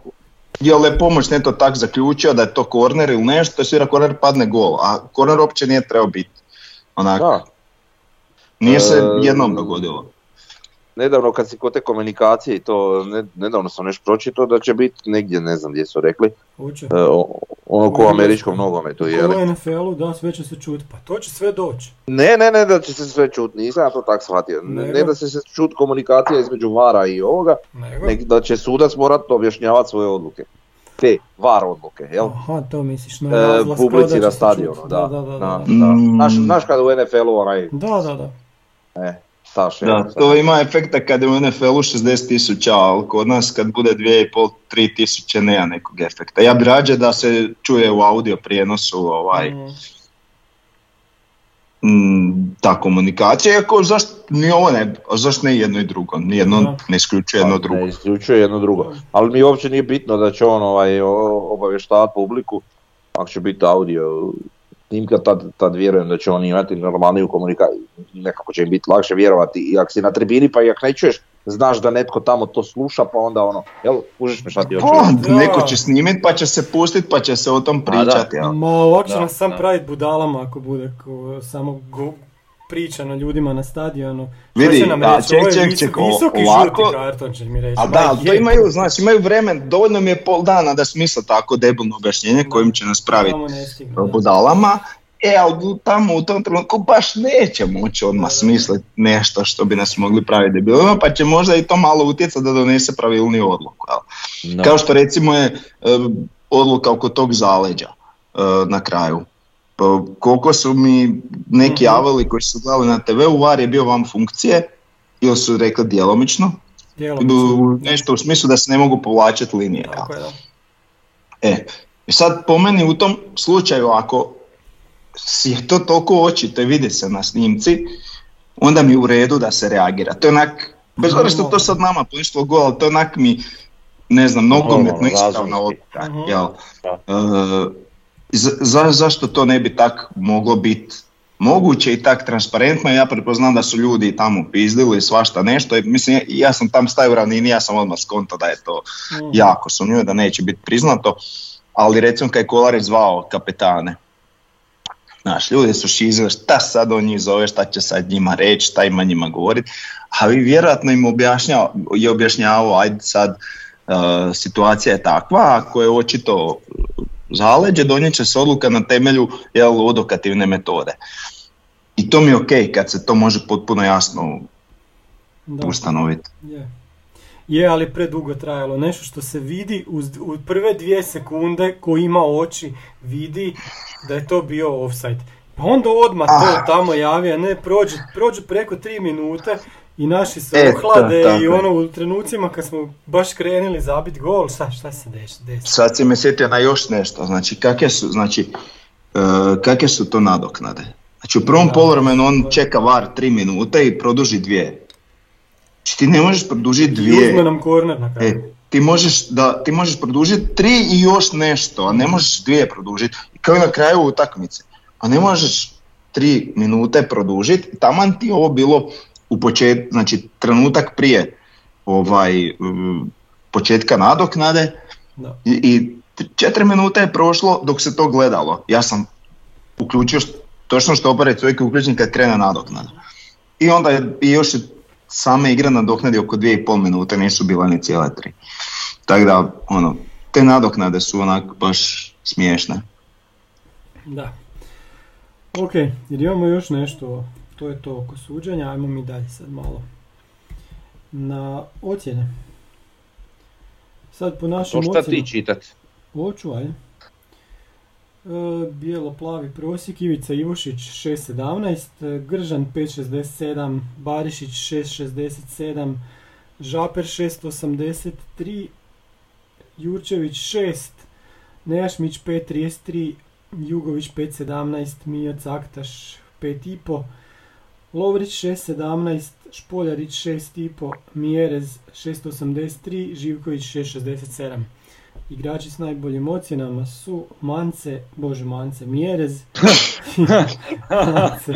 Speaker 3: je li pomoć neto tak zaključio da je to korner ili nešto, svira korner padne gol, a korner uopće nije trebao biti.
Speaker 2: Onako.
Speaker 3: Nije se
Speaker 2: e,
Speaker 3: jednom dogodilo.
Speaker 2: Nedavno kad si kod te komunikacije to, nedavno sam nešto pročitao da će biti negdje, ne znam gdje su rekli, e, ono ko u američkom nogometu.
Speaker 4: U NFL-u, da, sve će se čuti, pa to će sve doći.
Speaker 2: Ne, ne, ne da će se sve čuti, nisam ja to tak shvatio. Ne, da će se čuti komunikacija između vara i ovoga,
Speaker 4: nego.
Speaker 2: Nek da će sudac morat objašnjavati svoje odluke te var odluke, jel?
Speaker 4: Aha, to misliš, na
Speaker 2: e, Publici na stadionu, da.
Speaker 4: Da, da, da.
Speaker 3: Mm.
Speaker 2: Znaš, kada u NFL-u onaj...
Speaker 4: Da, da, da.
Speaker 2: E, Saš,
Speaker 3: da, to ima efekta kad je u NFL-u 60 tisuća, ali kod nas kad bude 2,5-3 tisuće nema nekog efekta. Ja bi rađe da se čuje u audio prijenosu ovaj,
Speaker 4: mm
Speaker 3: Mm, ta komunikacija, iako zašto ni ovo ne, zašto ne jedno i drugo, ni
Speaker 4: jedno
Speaker 3: ne isključuje jedno
Speaker 2: pa,
Speaker 3: drugo.
Speaker 2: Ne isključuje jedno drugo, ali mi uopće nije bitno da će on ovaj, obavještavati publiku, ako će biti audio snimka, tad, tad vjerujem da će oni imati normalniju komunikaciju, nekako će im biti lakše vjerovati, i ako si na tribini pa i ako ne čuješ, znaš da netko tamo to sluša, pa onda ono, jel, užiš me šta ti
Speaker 3: pa, Neko će snimit, pa će se pustit, pa će se o tom pričati. Ja.
Speaker 4: Ma, ovako će nas sam pravit budalama ako bude ko, samo go, pričano ljudima na stadionu.
Speaker 3: Vidi, da,
Speaker 4: reći?
Speaker 3: ček, ček, ček, ovo
Speaker 4: visoki
Speaker 3: ovako,
Speaker 4: žuti karton će mi reći.
Speaker 3: A da, to imaju, znači, imaju vremen, dovoljno mi je pol dana da smisla tako debilno objašnjenje kojim će nas praviti budalama E, ali tamo u tom trenutku baš neće moći odmah smisliti nešto što bi nas mogli praviti debilima, pa će možda i to malo utjecati da donese pravilni odluku.
Speaker 2: No.
Speaker 3: Kao što recimo je odluka oko tog zaleđa e, na kraju. Pa koliko su mi neki
Speaker 4: mhm.
Speaker 3: javili koji su gledali na TV, u VAR je bio vam funkcije, ili su rekli djelomično,
Speaker 4: djelomično.
Speaker 3: nešto u smislu da se ne mogu povlačiti linije.
Speaker 4: Tako je, da.
Speaker 3: E, sad po meni u tom slučaju ako je to toliko očito i vidi se na snimci, onda mi je u redu da se reagira. To je onak, bez obzira što to sad nama poinstvo gol, ali to je onak mi, ne znam, nogometno
Speaker 2: ispravno.
Speaker 3: odluka.
Speaker 4: Mhm.
Speaker 3: E, za, zašto to ne bi tak moglo biti moguće i tak transparentno, ja prepoznam da su ljudi tamo pizdili svašta nešto, mislim ja, sam tam stavio u ravnini, ja sam odmah skonto da je to
Speaker 4: mm.
Speaker 3: jako sumnjivo, da neće biti priznato, ali recimo kad je Kolarić zvao kapetane, Znaš, ljudi su šizili šta sad on njih zove, šta će sad njima reći, šta ima njima govoriti, a vi vjerojatno im objašnjao, je objašnjavao, ajde sad, uh, situacija je takva, ako je očito zaleđe, donijet će se odluka na temelju jel, odokativne metode. I to mi je ok kad se to može potpuno jasno ustanoviti.
Speaker 4: Yeah. Je, ali predugo trajalo. Nešto što se vidi u, u prve dvije sekunde ko ima oči vidi da je to bio offside. Pa onda odmah to
Speaker 3: ah.
Speaker 4: tamo javi, a ne prođe, prođe preko tri minute i naši se
Speaker 3: e, uhlade
Speaker 4: i ono u trenucima kad smo baš krenuli zabiti gol, šta, šta se desi?
Speaker 3: Sad si me sjetio na još nešto, znači kakve su, znači, uh, kakve su to nadoknade? Znači u prvom polovremenu on čeka var tri minute i produži dvije. Znači ti ne možeš produžiti dvije.
Speaker 4: Uzme nam korner na kraju.
Speaker 3: E, ti možeš, da, ti možeš produžiti tri i još nešto, a ne možeš dvije produžiti. Kao i na kraju utakmice. A ne možeš tri minute produžiti. Taman ti ovo bilo u počet, znači trenutak prije ovaj, mm, početka nadoknade
Speaker 4: da.
Speaker 3: i, i četiri minute je prošlo dok se to gledalo. Ja sam uključio točno što opere čovjek uključen kad krene nadoknada. I onda je i još je sama igra nadoknadi oko dvije i pol minute, nisu bila ni cijele tri. Tako da, ono, te nadoknade su onak baš smiješne.
Speaker 4: Da. Ok, jer imamo još nešto, to je to oko suđenja, ajmo mi dalje sad malo na ocjene. Sad po našim
Speaker 2: To šta ti čitat?
Speaker 4: Oču, ajde. E, bijelo-plavi prosjek, Ivica Ivošić 6.17, e, Gržan 5.67, Barišić 6.67, Žaper 6.83, Jurčević 6, Nejašmić 5.33, Jugović 5.17, Mija Caktaš 5.5, Lovrić 6.17, Špoljarić 6.5, Mijerez 6.83, Živković 6.67. Igrači s najboljim ocjenama su Mance, bože Mance, Mjerez, Mance,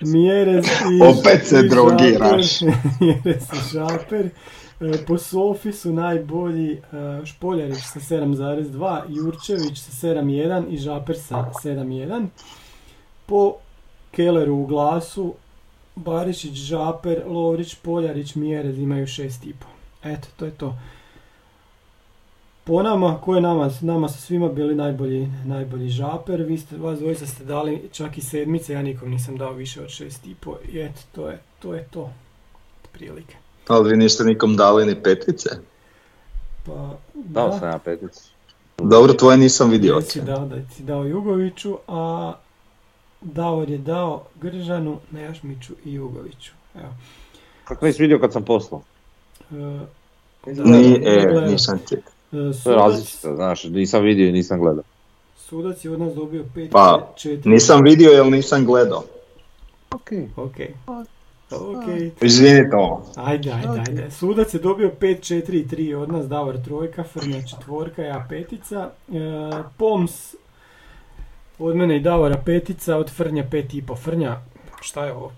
Speaker 4: [LAUGHS] Mjerez i
Speaker 3: Opet se
Speaker 4: i
Speaker 3: drogiraš. [LAUGHS]
Speaker 4: Mjerez i Žaper. E, Po Sofi su najbolji e, Špoljarić sa 7.2, Jurčević sa 7.1 i Žaper sa 7.1. Po Kelleru u glasu Barišić, Žaper, Lovrić, Poljarić, Mjerez imaju 6.5. Eto, to je to. Po nama, ko je nama? Nama su svima bili najbolji, najbolji žaper, vi ste, vas dvojica ste dali čak i sedmice, ja nikom nisam dao više od šest i po, i eto, to je to. Je to. Prilike.
Speaker 3: Ali vi niste nikom dali ni petice.
Speaker 4: Pa,
Speaker 2: Dao
Speaker 4: da,
Speaker 2: sam ja peticu.
Speaker 3: Dobro, tvoje nisam vidio.
Speaker 4: Jesi dao, da si dao Jugoviću, a Davor je dao Gržanu, Nejašmiću i Jugoviću. Evo.
Speaker 2: Kako nisi vidio kad sam poslao?
Speaker 4: E,
Speaker 3: Ni,
Speaker 4: Da,
Speaker 3: e,
Speaker 4: gledam.
Speaker 3: nisam ti.
Speaker 4: E,
Speaker 2: To je
Speaker 4: sudac,
Speaker 2: različito, znaš, nisam vidio i nisam gledao.
Speaker 4: sudac je od nas dobio 5
Speaker 3: Pa,
Speaker 4: 4.
Speaker 3: Nisam vidio jer nisam gledao.
Speaker 2: Ok.
Speaker 4: Ok. Ok.
Speaker 3: Izvinite ovo.
Speaker 4: Ajde, ajde, ajde. Sudac je dobio 5, 4 i 3 od nas, Davor trojka, Frnja četvorka, ja petica. E, Poms od mene i Davora petica, od Frnja pet i po. Frnja, šta je ovo?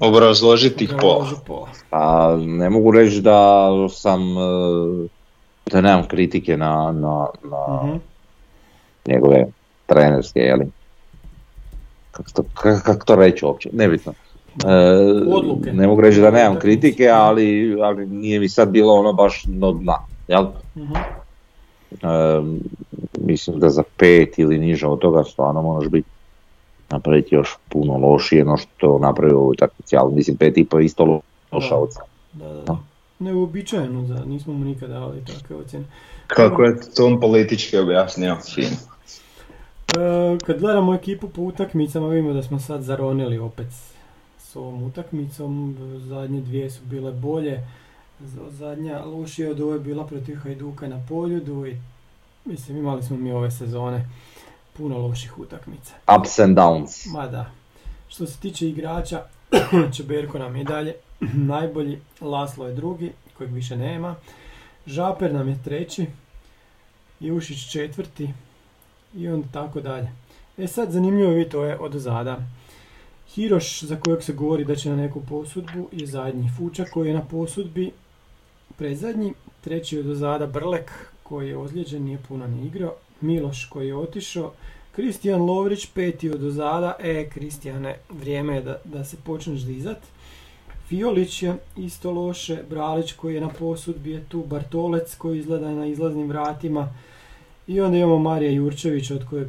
Speaker 3: Obrazložiti ih pola.
Speaker 4: Pola.
Speaker 2: A ne mogu reći da sam, e, da nemam kritike na, na, na
Speaker 4: Mhm.
Speaker 2: njegove trenerske, jeli? Kako to, kak, kak to reći uopće, nebitno. E,
Speaker 4: Odluke.
Speaker 2: Ne mogu reći da nemam kritike, ali, ali nije mi sad bilo ono baš do dna, jel?
Speaker 4: Mhm.
Speaker 2: E, mislim da za pet ili niže od toga stvarno moraš biti napraviti još puno lošije no što napravio u ovoj utakmici, ali mislim pet i po je isto lo- loša.
Speaker 4: Da, da, da. Neuobičajeno, za, nismo mu nikada dali takve ocjene.
Speaker 3: Kako je to on politički objasnio? Fino.
Speaker 4: E, kad gledamo ekipu po utakmicama vidimo da smo sad zaronili opet s ovom utakmicom. Zadnje dvije su bile bolje. Zadnja lošija od ove bila protiv Hajduka na Poljudu i mislim imali smo mi ove sezone puno loših utakmica.
Speaker 2: Ups and downs.
Speaker 4: Ma da. Što se tiče igrača, [CLEARS THROAT] Čeberko nam je i dalje najbolji, Laslo je drugi, kojeg više nema. Žaper nam je treći, Jušić četvrti i onda tako dalje. E sad zanimljivo je vidjeti ove od zada. Hiroš, za kojeg se govori da će na neku posudbu, je zadnji. Fučak koji je na posudbi, predzadnji. Treći je od zada Brlek, koji je ozlijeđen, nije puno ni igrao. Miloš koji je otišao. Kristijan Lovrić, peti od ozada. E, Kristijane, vrijeme je da, da se počneš dizat. Fiolić je isto loše, Bralić koji je na posudbi je tu, Bartolec koji izgleda na izlaznim vratima i onda imamo Marija Jurčevića od kojeg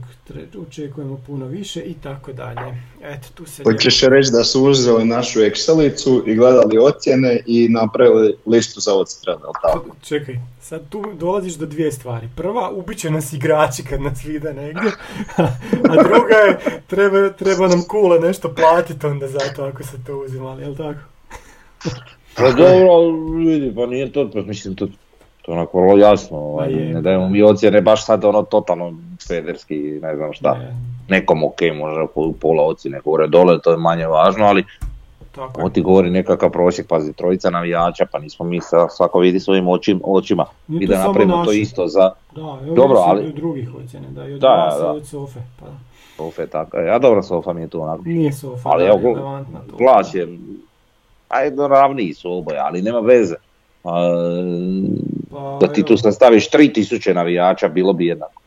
Speaker 4: očekujemo puno više i tako dalje. Eto, tu se...
Speaker 3: Hoćeš reći da su uzeli našu Excelicu i gledali ocjene i napravili listu za odstrel, jel tako?
Speaker 4: Čekaj, sad tu dolaziš do dvije stvari. Prva, ubit će nas igrači kad nas vide negdje, [LAUGHS] a druga je, treba, treba nam kule nešto platiti onda za to ako se to uzimali, jel tako?
Speaker 2: Pa dobro, vidi, pa nije to, pa mislim to, to je onako vrlo jasno, ovaj,
Speaker 4: Pa je.
Speaker 2: ne dajemo mi ocjene baš sad ono totalno pederski, ne znam šta.
Speaker 4: Ne,
Speaker 2: Nekom ok, možda po- pola ocjene gore dole, to je manje važno, ali
Speaker 4: tako je.
Speaker 2: ti govori nekakav prosjek, pazi, trojica navijača, pa nismo mi sa, svako vidi svojim očim, očima.
Speaker 4: Nije
Speaker 2: I
Speaker 4: to
Speaker 2: da napravimo to isto za
Speaker 4: Da, evo
Speaker 2: Dobro, ali-
Speaker 4: od drugih ocjene, da, i od
Speaker 2: Da,
Speaker 4: vas i
Speaker 2: da.
Speaker 4: od Sofe, pa da.
Speaker 2: Sofe, tako, a dobro, Sofa mi je tu onako.
Speaker 4: Nije Sofa,
Speaker 2: Ali
Speaker 4: da,
Speaker 2: evo. Glas je, ajde, ravniji su oboje, ali nema veze. A,
Speaker 4: Pa,
Speaker 2: da ti tu sad staviš 3000 navijača, bilo bi jednako.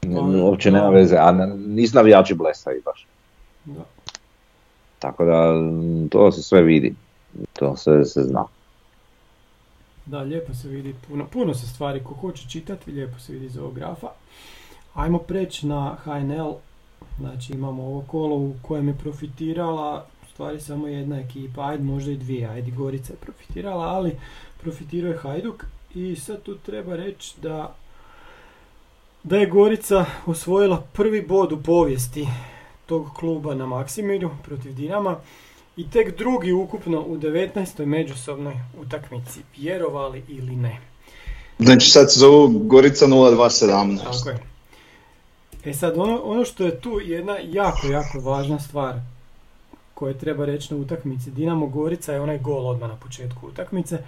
Speaker 4: Pa,
Speaker 2: Uopće nema veze, a n- nisu navijači blesavi baš.
Speaker 4: da.
Speaker 2: Tako da to se sve vidi, to sve se zna.
Speaker 4: Da, lijepo se vidi, puno, puno se stvari ko hoće čitati, lijepo se vidi iz ovog grafa. Ajmo preći na HNL, znači imamo ovo kolo u kojem je profitirala, stvari samo jedna ekipa, ajde možda i dvije, ajde Gorica je profitirala, ali profitirao je Hajduk i sad tu treba reći da da je Gorica osvojila prvi bod u povijesti tog kluba na Maksimiru protiv Dinama i tek drugi ukupno u 19. međusobnoj utakmici, vjerovali ili ne.
Speaker 3: Znači sad se zovu Gorica 0217.
Speaker 4: Tako je. E sad, ono, ono što je tu jedna jako, jako važna stvar koje treba reći na utakmici. Dinamo Gorica je onaj gol odmah na početku utakmice. E,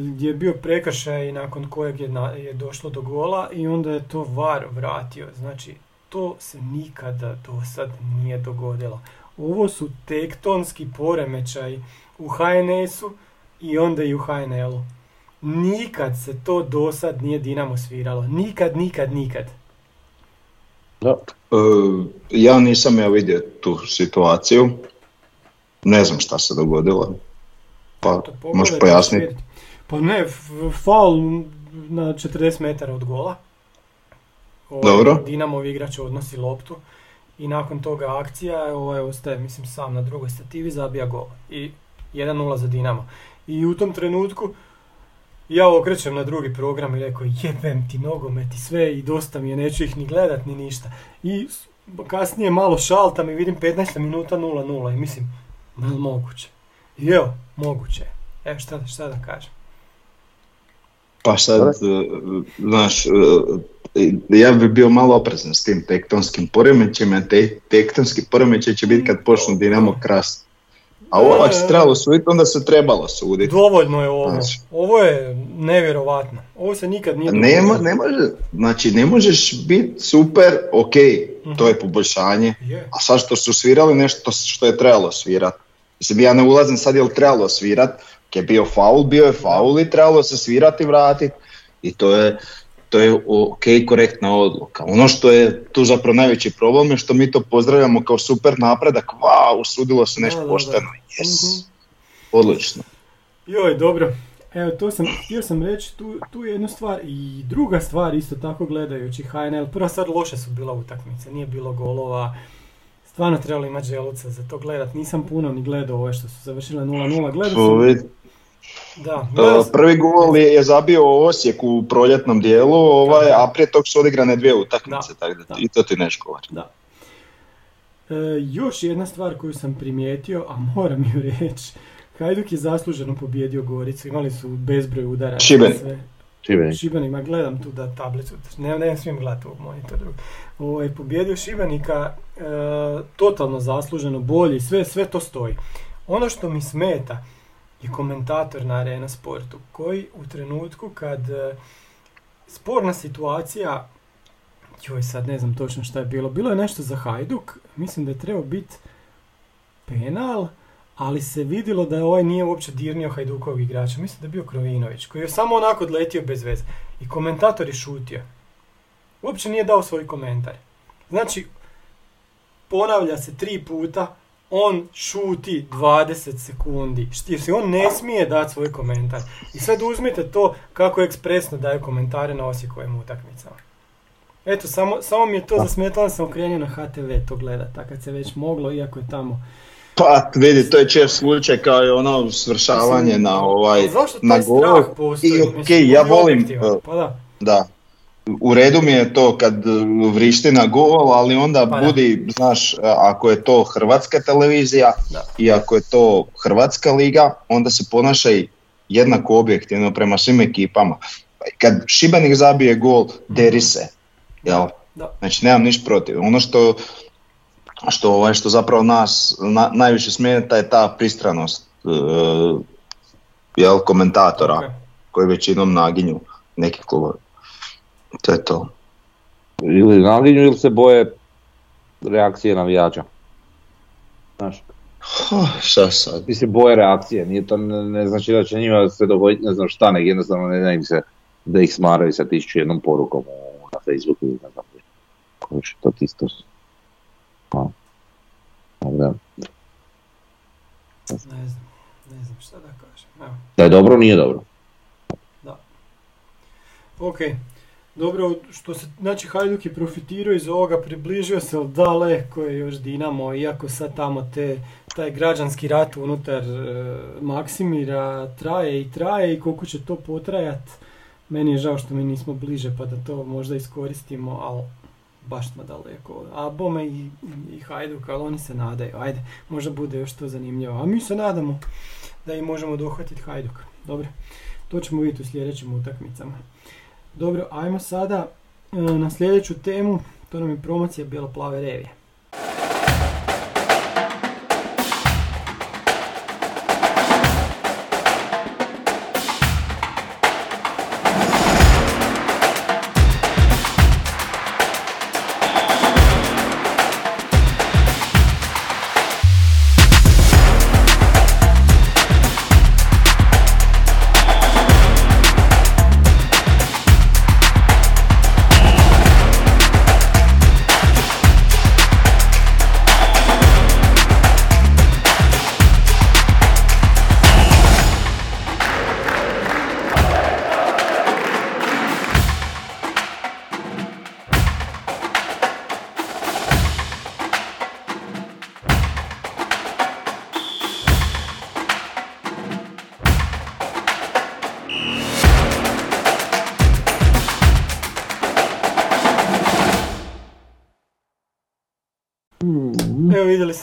Speaker 4: gdje je bio prekršaj nakon kojeg je, je došlo do gola i onda je to VAR vratio. Znači, to se nikada do sad nije dogodilo. Ovo su tektonski poremećaj u HNS-u i onda i u HNL-u. Nikad se to do sad nije Dinamo sviralo. Nikad, nikad, nikad.
Speaker 3: Da. E, ja nisam ja vidio tu situaciju. Ne znam šta se dogodilo. Pa možeš pojasniti.
Speaker 4: Pa ne, faul na 40 metara od gola.
Speaker 3: Ovaj, Dobro.
Speaker 4: Dinamov igrač odnosi loptu i nakon toga akcija ovaj, ostaje mislim sam na drugoj stativi zabija gol. I 1-0 za Dinamo. I u tom trenutku ja okrećem na drugi program i rekao jebem ti nogomet i sve i dosta mi je, neću ih ni gledat ni ništa. I kasnije malo šaltam i vidim 15 minuta 0-0 i mislim, malo moguće? I evo, moguće. Evo šta, šta da kažem.
Speaker 3: Pa sad, znaš, ja bi bio malo oprezan s tim tektonskim poremećima, te tektonski poremećaj će biti kad počnu Dinamo krast. A ovo ako se trebalo suditi, onda se trebalo suditi.
Speaker 4: Dovoljno je ovo. Znači, ovo je nevjerovatno. Ovo se nikad nije
Speaker 3: Nema, ne može, znači ne možeš biti super, ok, to je mhm. poboljšanje. A sad što su svirali nešto što je trebalo svirat. Mislim, ja ne ulazim sad je li trebalo svirat, je bio faul, bio je faul i trebalo se svirati i vratiti. I to je, to je ok, korektna odluka. Ono što je tu zapravo najveći problem je što mi to pozdravljamo kao super napredak, wow, usudilo se nešto da, pošteno, yes, mhm. odlično.
Speaker 4: Joj, dobro. Evo, to sam, htio sam reći, tu, tu je jedna stvar i druga stvar isto tako gledajući HNL. Prva stvar, loše su bila utakmice, nije bilo golova, stvarno trebalo imati želuca za to gledat. Nisam puno ni gledao ove što su završile 0-0, gledao sam...
Speaker 3: Da, Prvi gol je, je zabio Osijek u proljetnom dijelu, ovaj, a prije tog su odigrane dvije utakmice, tako da, i to ti neš
Speaker 4: Da. E, još jedna stvar koju sam primijetio, a moram ju reći, Hajduk je zasluženo pobjedio Goricu, imali su bezbroj udara.
Speaker 3: Šibenik.
Speaker 4: Šibenik. ma gledam tu da tablicu, ne, ne smijem gledati u monitor. Ovaj, pobjedio Šibenika, e, totalno zasluženo, bolji, sve, sve to stoji. Ono što mi smeta, je komentator na Arena Sportu koji u trenutku kad e, sporna situacija joj sad ne znam točno šta je bilo bilo je nešto za Hajduk mislim da je trebao biti penal ali se vidjelo da ovaj nije uopće dirnio Hajdukovog igrača mislim da je bio Krovinović koji je samo onako odletio bez veze. I komentator je šutio. Uopće nije dao svoj komentar. Znači ponavlja se tri puta on šuti 20 sekundi. Jer se on ne smije dati svoj komentar. I sad uzmite to kako ekspresno daju komentare na Osijekovim utakmicama. Eto, samo, samo mi je to zasmetalo, sam okrenio na HTV to gledat, a kad se već moglo, iako je tamo...
Speaker 3: Pa vidi, to je čest slučaj kao i ono svršavanje na ovaj, na gol. I okej, ja volim,
Speaker 4: pa da.
Speaker 3: da, u redu mi je to kad vrišti na gol, ali onda pa budi, znaš, ako je to hrvatska televizija i ako je to hrvatska liga, onda se ponašaj jednako objektivno prema svim ekipama. Kad Šibenik zabije gol, deri se. Jel? Da. Znači, nemam ništa protiv. Ono što, što, ovaj, što zapravo nas na, najviše smeta je ta pristranost uh, jel, komentatora koji većinom naginju neki klubovi. To je to.
Speaker 2: Ili naginju ili se boje reakcije navijača. Znaš.
Speaker 3: šta sad?
Speaker 2: Ti se boje reakcije, nije to ne, znači da će njima se dogoditi ne znam šta, nek jednostavno ne da im se da ih smaraju sa tisuću jednom porukom na Facebooku ili ne znam gdje. to ti isto. Pa.
Speaker 4: Da. Ne znam, ne znam šta da kažem. Evo.
Speaker 2: Da je dobro, nije dobro.
Speaker 4: Da. Ok, dobro, što se, znači Hajduk je profitirao iz ovoga, približio se daleko je još Dinamo, iako sad tamo te, taj građanski rat unutar e, Maksimira traje i traje i koliko će to potrajat, meni je žao što mi nismo bliže pa da to možda iskoristimo, ali baš smo daleko. A Bome i, i Hajduk, ali oni se nadaju, ajde, možda bude još to zanimljivo. A mi se nadamo da i možemo dohvatiti Hajduk. Dobro, to ćemo vidjeti u sljedećim utakmicama. Dobro, ajmo sada e, na sljedeću temu, to nam je promocija Bijelo-plave revije.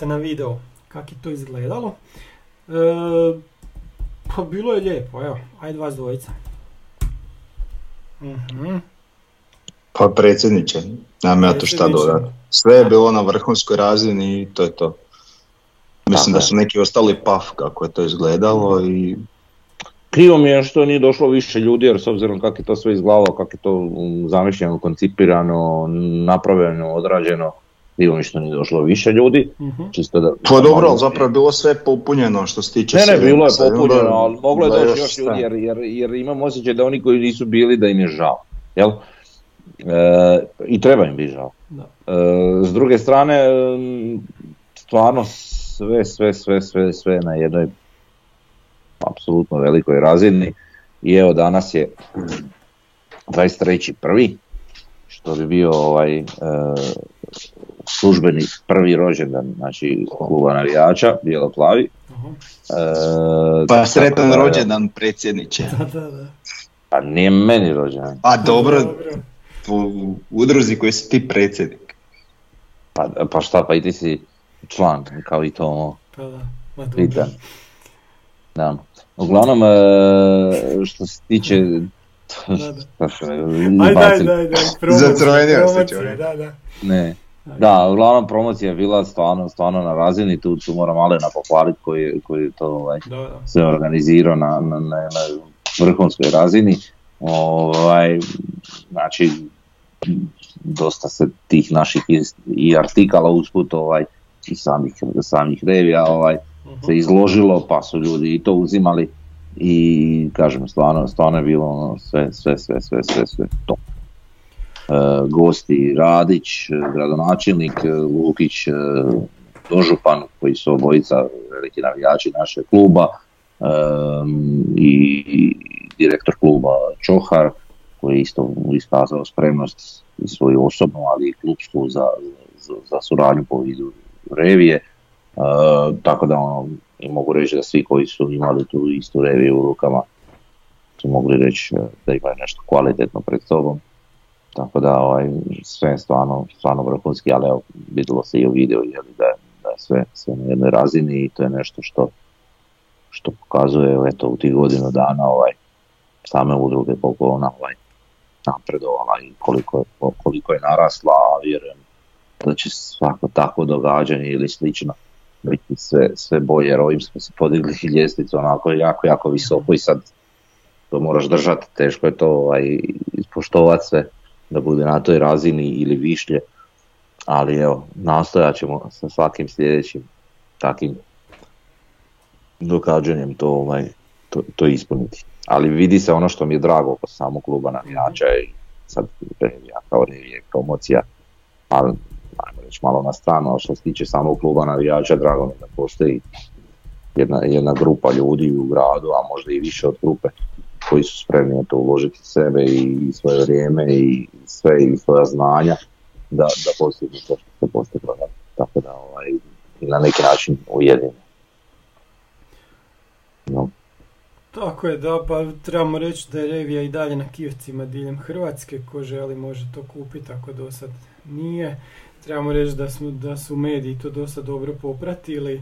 Speaker 4: Ste na videu kako je to izgledalo. E, pa bilo je lijepo, evo, ajde vas dvojica. Mhm.
Speaker 3: Pa predsjedniče, nemam ja to šta dodati. Sve je bilo na vrhunskoj razini i to je to. Mislim
Speaker 2: Tako
Speaker 3: da su neki ostali paf kako je to izgledalo i
Speaker 2: Krivo mi je što nije došlo više ljudi, jer s obzirom kako je to sve izgledalo, kako je to um, zamišljeno, koncipirano, napravljeno, odrađeno, krivo mi je što nije došlo više ljudi.
Speaker 4: Mhm.
Speaker 2: Čisto da,
Speaker 3: Pa dobro, ali zapravo je bilo sve popunjeno što se tiče
Speaker 2: Ne, ne, bilo je popunjeno, ali moglo je
Speaker 3: da
Speaker 2: doći još ljudi, jer, jer, jer imam osjećaj da oni koji nisu bili da im je žao. Jel? E, I treba im biti žao.
Speaker 4: Da.
Speaker 2: E, s druge strane, stvarno sve, sve, sve, sve, sve na jednoj apsolutno velikoj razini. I evo danas je 23.1. što bi bio ovaj e, službeni prvi rođendan znači kluba navijača, bijelo-plavi.
Speaker 4: Aha.
Speaker 2: E,
Speaker 3: Pa sretan
Speaker 2: da,
Speaker 3: rođendan predsjedniče. [LAUGHS]
Speaker 4: Da, da, da.
Speaker 2: Pa nije meni rođendan.
Speaker 3: Pa dobro, u udruzi koji si ti predsjednik.
Speaker 2: Pa, pa šta, pa i ti si član, kao i to
Speaker 4: Pa da. Ma dobro.
Speaker 2: Da. Uglavnom, e, što se tiče...
Speaker 4: Da, da.
Speaker 2: Šta ću,
Speaker 4: Aj daj,
Speaker 2: bacim-
Speaker 4: daj, daj, [LAUGHS] promocija, promocija. Da, da.
Speaker 2: Ne. Da, uglavnom promocija je bila stvarno, stvarno na razini, tu, tu moram Alena pohvaliti koji, koji je to ovaj,
Speaker 4: Da, da.
Speaker 2: sve organizirao na, na, na, na vrhunskoj razini. Ovaj, znači, dosta se tih naših i artikala usput ovaj, i samih, samih revija ovaj,
Speaker 4: Mhm.
Speaker 2: se izložilo pa su ljudi i to uzimali i kažem stvarno, stvarno je bilo ono sve, sve, sve, sve, sve, sve top. E, gosti Radić, e, gradonačelnik, e, Lukić, dožupan koji su obojica veliki navijači našeg kluba i, direktor kluba Čohar koji je isto iskazao spremnost i svoju osobnu, ali i klubsku za, za, suradnju po vidu revije. Tako da ono, i mogu reći da svi koji su imali tu istu reviju u rukama su mogli reći da imaju nešto kvalitetno pred sobom. Tako da ovaj, sve je stvarno, stvarno vrhunski, ali evo, vidjelo se i u videu jeli, da, da je sve, sve na jednoj razini i to je nešto što, što pokazuje eto, u tih godinu dana ovaj, same udruge koliko ona ovaj, napredovala i koliko, koliko je narasla, a vjerujem da će svako takvo događanje ili slično biti sve, sve bolje, jer ovim smo se podigli [LAUGHS] ljestvicu onako jako, jako visoko i sad to moraš držati, teško je to ovaj, ispoštovati sve da bude na toj razini ili višlje, ali evo, nastojat ćemo sa svakim sljedećim takvim događanjem to, ovaj, to, to ispuniti. Ali vidi se ono što mi je drago kod samog kluba navijača i sad revija kao revija promocija, ali ajmo reći malo na stranu, ali što se tiče samog kluba navijača, drago mi da postoji jedna, jedna grupa ljudi u gradu, a možda i više od grupe koji su spremni to uložiti sebe i svoje vrijeme i sve i svoja znanja da, da postignu to što se postiglo. Tako da ovaj, na neki način ujedini. No,
Speaker 4: Tako je, da, pa trebamo reći da je revija i dalje na kioscima diljem Hrvatske, ko želi može to kupiti ako do sad nije. Trebamo reći da, smo, da su mediji to dosta dobro popratili,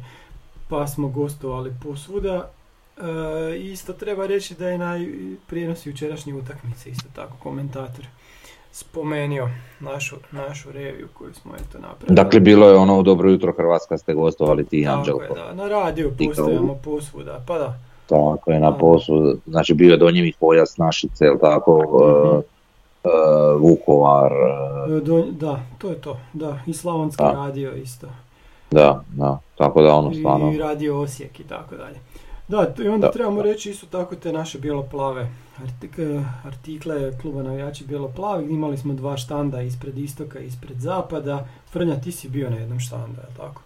Speaker 4: pa smo gostovali posvuda. E, isto treba reći da je na prijenos jučerašnje utakmice, isto tako komentator spomenio našu, našu reviju koju smo eto napravili.
Speaker 2: dakle, bilo je ono Dobro jutro Hrvatska ste gostovali ti i
Speaker 4: Tako je, da, na radiju
Speaker 2: I
Speaker 4: postojamo posvuda, pa da.
Speaker 2: Tako je na poslu, znači bio je Donji pojas Našice, jel tako,
Speaker 4: Mhm.
Speaker 2: e, e, Vukovar, e,
Speaker 4: Do, da, to je to. Da, i Slavonski
Speaker 2: Da.
Speaker 4: radio isto.
Speaker 2: da, da, tako da ono stvarno,
Speaker 4: I radio Osijek i tako dalje. Da, i onda
Speaker 2: Da.
Speaker 4: trebamo reći isto tako te naše bijeloplave artik, artikle kluba navijači bijeloplavi. Imali smo dva štanda ispred istoka i ispred zapada. Frnja, ti si bio na jednom štandu, je tako?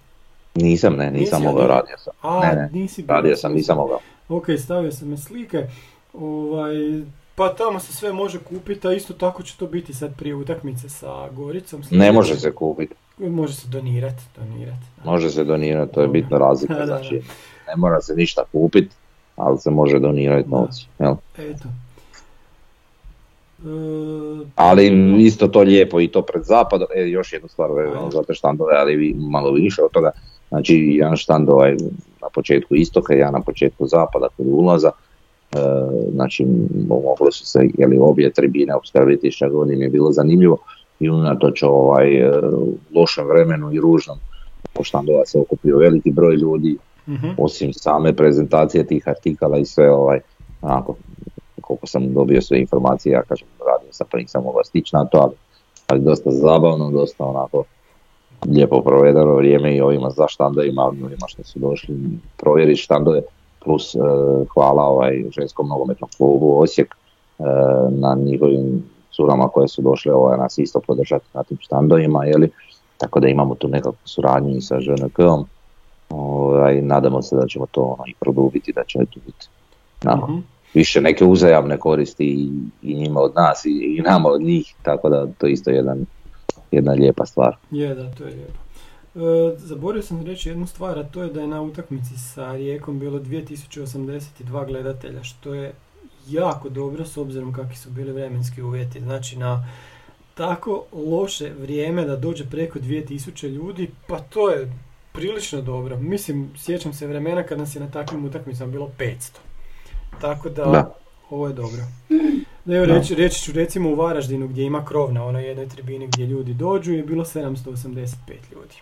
Speaker 2: nisam, ne, nisam mogao,
Speaker 4: nije?
Speaker 2: radio sam,
Speaker 4: A,
Speaker 2: ne, ne,
Speaker 4: nisi bio.
Speaker 2: radio sam, nisam mogao.
Speaker 4: Ok, stavio sam me slike. Ovaj, pa tamo se sve može kupiti, a isto tako će to biti sad prije utakmice sa Goricom.
Speaker 2: Ne može se kupiti,
Speaker 4: Može se donirati, donirati.
Speaker 2: može se donirati, to je bitna razlika,
Speaker 4: Da, [LAUGHS] da, da.
Speaker 2: znači ne mora se ništa kupiti, ali se može donirati novci, jel?
Speaker 4: Eto. E,
Speaker 2: Ali isto to lijepo i to pred zapadom, e, još jednu stvar vezano za te štandove, ali vi malo više od toga. Znači, jedan štand ovaj na početku istoka, jedan na početku zapada kod ulaza. E, znači, moglo su se, jeli, obje tribine obskrbiti što god im je bilo zanimljivo i unatoč ovaj, e, lošem vremenu i ružnom po štandova se okupio veliki broj ljudi,
Speaker 4: mhm.
Speaker 2: osim same prezentacije tih artikala i sve ovaj, onako, koliko sam dobio sve informacije, ja kažem, radio sam pa mogao stići na to, ali, ali dosta zabavno, dosta onako lijepo provedeno vrijeme i ovima za štandovima, ovima što su došli provjeriti štandove, plus e, hvala ovaj ženskom nogometnom klubu Osijek e, na njihovim curama koje su došle ovaj, nas isto podržati na tim štandovima, jeli, tako da imamo tu nekakvu suradnju i sa ŽNK-om, ovaj, nadamo se da ćemo to ono, i produbiti, da će tu biti onako,
Speaker 4: Mhm.
Speaker 2: više neke uzajamne koristi i, i njima od nas i, i nama od njih, tako da to je isto jedan, jedna lijepa stvar.
Speaker 4: Je, da, to je lijepo. E, zaboravio sam reći jednu stvar, a to je da je na utakmici sa Rijekom bilo 2082 gledatelja, što je jako dobro s obzirom kakvi su bili vremenski uvjeti. Znači na tako loše vrijeme da dođe preko 2000 ljudi, pa to je prilično dobro. Mislim, sjećam se vremena kad nas je na takvim utakmicama bilo 500. Tako da,
Speaker 2: Da.
Speaker 4: ovo je dobro. Evo
Speaker 2: Da.
Speaker 4: reći, reći ću recimo u Varaždinu gdje ima krov na onoj jednoj tribini gdje ljudi dođu je bilo 785 ljudi.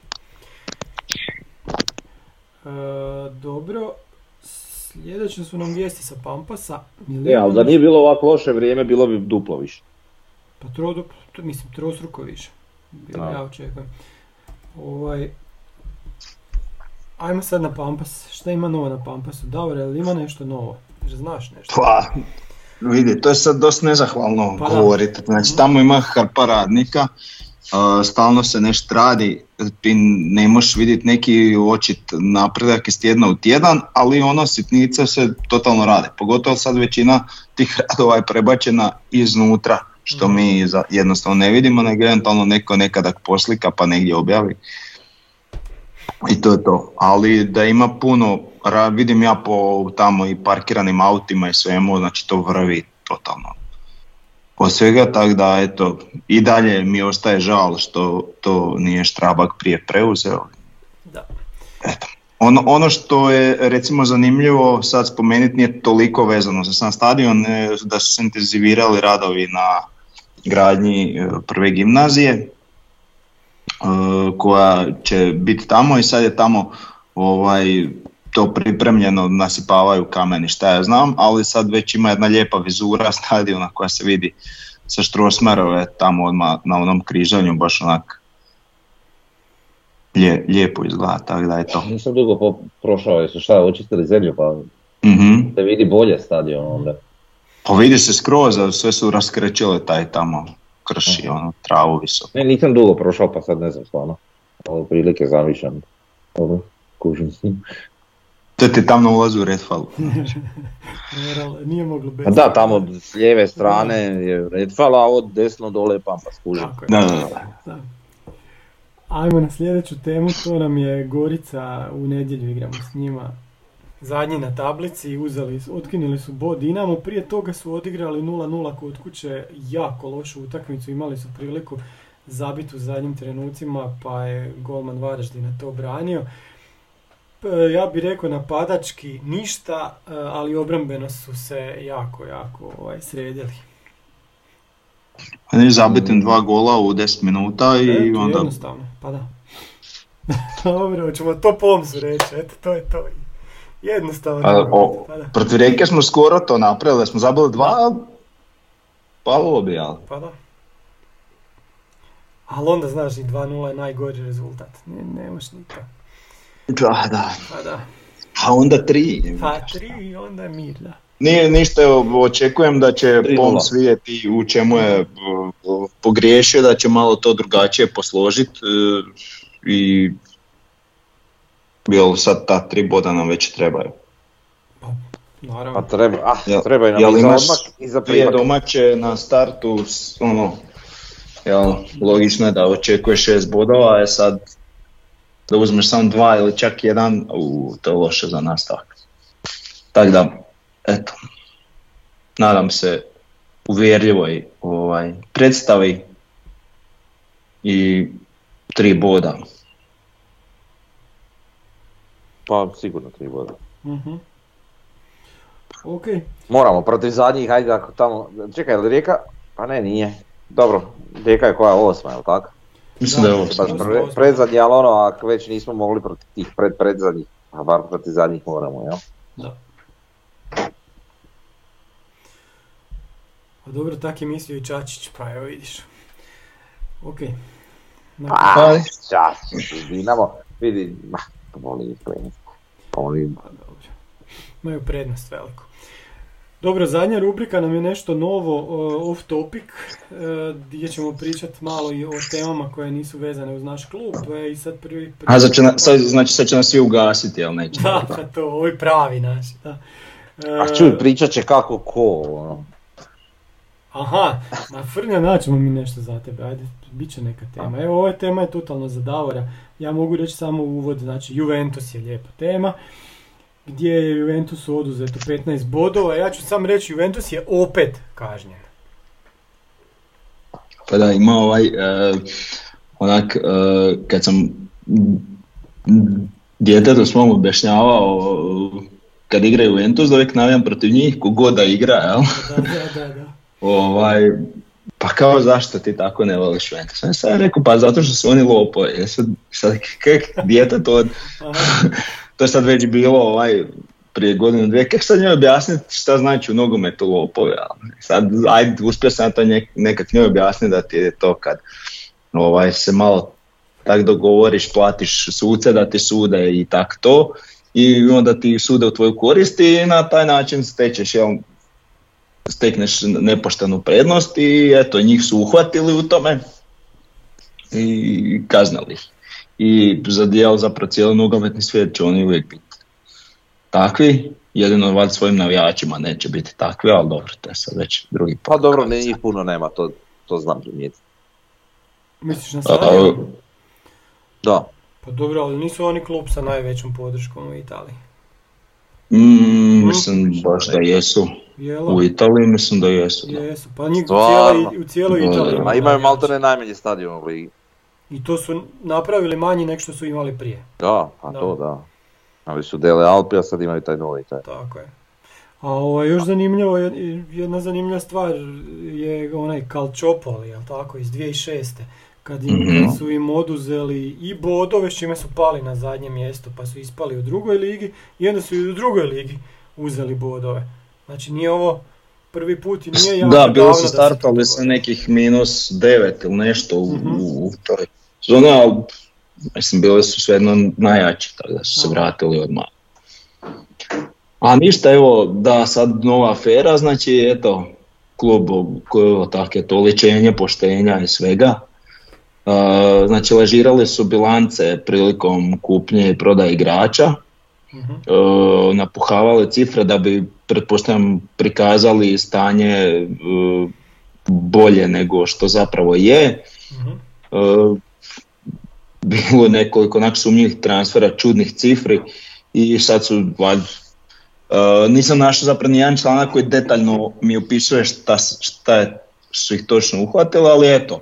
Speaker 4: E, dobro, sljedeće su nam vijesti sa Pampasa.
Speaker 2: E, ali da nije bilo ovako loše vrijeme, bilo bi duplo više.
Speaker 4: Pa tro, mislim, trostruko više. Bilo ja očekujem. Ovaj, ajmo sad na Pampas. Šta ima novo na Pampasu? Davor, jel ima nešto novo? Jer znaš nešto?
Speaker 3: Pa, vidi, to je sad dosta nezahvalno
Speaker 4: Pa
Speaker 3: govoriti. Znači, tamo ima hrpa radnika, stalno se nešto radi, ti ne možeš vidjeti neki očit napredak iz tjedna u tjedan, ali ono sitnice se totalno rade. Pogotovo sad većina tih radova je prebačena iznutra, što mi za- jednostavno ne vidimo, nego eventualno neko nekada poslika pa negdje objavi. I to je to. Ali da ima puno, vidim ja po tamo i parkiranim autima i svemu, znači to vrvi totalno. Od svega, tako da eto, i dalje mi ostaje žal što to nije Štrabak prije preuzeo.
Speaker 4: Da.
Speaker 3: Eto. Ono, ono što je recimo zanimljivo sad spomenuti nije toliko vezano za sam stadion, e, da su se intenzivirali radovi na gradnji e, prve gimnazije koja će biti tamo i sad je tamo ovaj to pripremljeno, nasipavaju kameni šta ja znam, ali sad već ima jedna lijepa vizura [LAUGHS] stadiona koja se vidi sa Štrosmerove tamo odmah na onom križanju, baš onak lije- lijepo izgleda, tako da je to. [LAUGHS]
Speaker 2: Nisam dugo prošao, jesu šta, očistili zemlju pa
Speaker 3: Mhm.
Speaker 2: se vidi bolje stadion onda.
Speaker 3: Pa vidi se skroz, sve su raskrečile taj tamo krši, ono, travu visoko.
Speaker 2: Ne, nisam dugo prošao pa sad ne znam stvarno. Ali prilike zamišljam. Dobro, kužim s njim.
Speaker 3: To ti tam na ulazu u Redfallu. [LAUGHS]
Speaker 4: Moral, nije moglo bez.
Speaker 2: Pa da, tamo s lijeve strane je Redfall, a od desno dole je
Speaker 4: je.
Speaker 3: Da, da, da.
Speaker 4: Da. Ajmo na sljedeću temu, to nam je Gorica, u nedjelju igramo s njima. Zadnji na tablici, uzeli, su- otkinuli su bod Dinamo, prije toga su odigrali 0-0 kod kuće, jako lošu utakmicu, imali su priliku zabiti u zadnjim trenucima, pa je golman Varaždina to branio. Ja bih rekao napadački ništa, e, ali obrambeno su se jako, jako ovaj, sredili.
Speaker 3: On je zabitim dva gola u 10 minuta i
Speaker 4: Eto,
Speaker 3: onda...
Speaker 4: jednostavno, pa da. [LAUGHS] Dobro, ćemo to pomzu reći, eto, to je to. Jednostavno.
Speaker 3: Pa, o,
Speaker 4: pa da,
Speaker 3: protiv Rijeke smo skoro to napravili, da smo zabili dva, ali palo bi, ali...
Speaker 4: pa da. Ali onda znaš i 2-0 je najgori rezultat. Ne, nemaš nikak.
Speaker 3: Da, da.
Speaker 4: Pa da.
Speaker 3: A onda tri.
Speaker 4: Pa tri i onda mir, da.
Speaker 3: Nije ništa, očekujem da će
Speaker 2: 3:0.
Speaker 3: Poms vidjeti u čemu je uh, pogriješio, da će malo to drugačije posložiti i jel sad ta tri boda nam već trebaju.
Speaker 4: Naravno.
Speaker 2: Pa treba, ah,
Speaker 3: Jel-
Speaker 2: treba i nam
Speaker 3: jel
Speaker 2: i za odmak i za
Speaker 3: Prije domaće na startu, ono, jel, logično je da očekuješ šest bodova, je sad da uzmeš samo dva ili čak jedan, u, to je loše za nastavak. Tako da, eto, nadam se uvjerljivoj ovaj, predstavi i tri boda.
Speaker 2: Pa sigurno tri boda.
Speaker 4: Mhm. Ok,
Speaker 2: Moramo protiv zadnjih, ajde ako tamo, čekaj, je li Rijeka? Pa ne, nije. Dobro, Rijeka je koja osma, je li tako?
Speaker 3: Mislim da, je
Speaker 4: Da.
Speaker 2: Baš
Speaker 4: Osma,
Speaker 2: pre, predzadnji, ali ono, ako već nismo mogli protiv tih pred predzadnjih, a bar protiv zadnjih moramo, jel?
Speaker 4: da. Pa dobro, tak je mislio i Čačić, pa evo vidiš. Ok. Na-
Speaker 3: Pa,
Speaker 2: Čas, Dinamo, vidi, ma, voli ih kliniti. Oni,
Speaker 4: Pa dobro. Imaju prednost veliku. Dobro, zadnja rubrika nam je nešto novo, uh, off topic, uh, gdje ćemo pričati malo i o temama koje nisu vezane uz naš klub. E, I sad prvi... prvi
Speaker 3: a znači, sad, znači sad će nas svi ugasiti, jel neće?
Speaker 4: Da, pa to, ovi pravi naši, da.
Speaker 2: a
Speaker 4: E,
Speaker 2: čuj, pričat će kako ko, ono.
Speaker 4: Aha, ma Frnja, naćemo mi nešto za tebe, ajde, bit će neka tema. Evo, ova tema je totalno za Davora. Ja mogu reći samo uvod, znači Juventus je lijepa tema, gdje je Juventusu oduzeto 15 bodova. Ja ću sam reći, Juventus je opet kažnjen.
Speaker 3: Pa da, ima ovaj, e, onak, e, kad sam djetetu svom objašnjavao kad igraju Juventus, da uvijek navijam protiv njih, kogod da igra, jel?
Speaker 4: Da, da, da, da.
Speaker 3: Ovaj, pa kao zašto ti tako ne voliš Juventus? Ja sam rekao, pa zato što su oni lopovi. Ja sad, sad kak dijete to, [LAUGHS] to je sad već bilo ovaj, prije godinu dvije, kako sad njoj objasniti šta znači u nogometu lopovi? a? Sad, ajde, uspio sam to njek- nekak njoj objasniti da ti je to kad ovaj, se malo tak dogovoriš, platiš suce da ti sude i tak to i onda ti sude u tvoju korist i na taj način stečeš jel, stekneš nepoštenu prednost i eto njih su uhvatili u tome i kaznali ih. I za dijel zapravo cijeli nogometni svijet će oni uvijek biti takvi, jedino valjda svojim navijačima neće biti takvi, ali dobro, to je sad već drugi
Speaker 2: Pa dobro, ne, njih puno nema, to, to znam primijetiti.
Speaker 4: misliš na
Speaker 3: A,
Speaker 4: stadion?
Speaker 2: Da,
Speaker 4: Pa dobro, ali nisu oni klub sa najvećom podrškom u Italiji.
Speaker 3: Mm, mislim baš da jesu.
Speaker 4: Jelo?
Speaker 3: U Italiji mislim da jesu. Da.
Speaker 4: Jesu, pa njih u cijeloj, u cijeloj
Speaker 3: Da,
Speaker 4: Italiji.
Speaker 3: da.
Speaker 2: a imaju maltene najmanji stadion u ligi.
Speaker 4: I to su napravili manji nek što su imali prije.
Speaker 2: Da, pa
Speaker 4: Da.
Speaker 2: to da. Ali su Dele Alpi, a sad imaju taj novi taj.
Speaker 4: Tako je. A ovo još zanimljivo, jed- jedna zanimljiva stvar je onaj Calciopoli, jel tako, iz 2006. Kad, im,
Speaker 3: Mhm.
Speaker 4: kad su im oduzeli i bodove, s čime su pali na zadnje mjesto, pa su ispali u drugoj ligi i onda su i u drugoj ligi uzeli bodove. Znači nije ovo prvi put i nije jako
Speaker 3: Da, bili su startali sa nekih minus 9 ili nešto u,
Speaker 4: Mhm.
Speaker 3: u, u toj sezoni, ali mislim bili su svejedno najjači, tako da su se vratili odmah. A ništa, evo, da sad nova afera, znači eto, klub koji je tak je to oličenje poštenja i svega. Uh, znači lažirali su bilance prilikom kupnje i prodaje igrača,
Speaker 4: Mhm.
Speaker 3: e, napuhavali cifre da bi pretpostavljam prikazali stanje e, bolje nego što zapravo je. E, bilo nekoliko onak sumnjivih transfera, čudnih cifri i sad su valjda e, nisam našao zapravo ni jedan članak koji detaljno mi opisuje šta, šta je, su ih točno uhvatili, ali eto,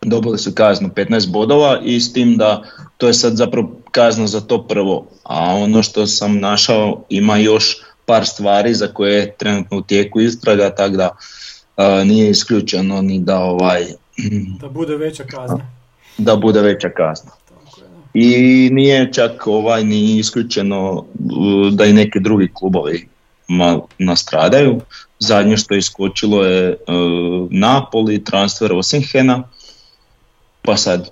Speaker 3: dobili su kaznu 15 bodova i s tim da to je sad zapravo kazna za to prvo, a ono što sam našao ima još par stvari za koje je trenutno u tijeku istraga, tako da e, nije isključeno ni da ovaj [CLEARS THROAT]
Speaker 4: Da bude veća kazna.
Speaker 3: da bude veća kazna. I nije čak ovaj ni isključeno uh, da i neki drugi klubovi ma, nastradaju. Zadnje što je iskočilo je uh, Napoli, transfer Osinhena, pa sad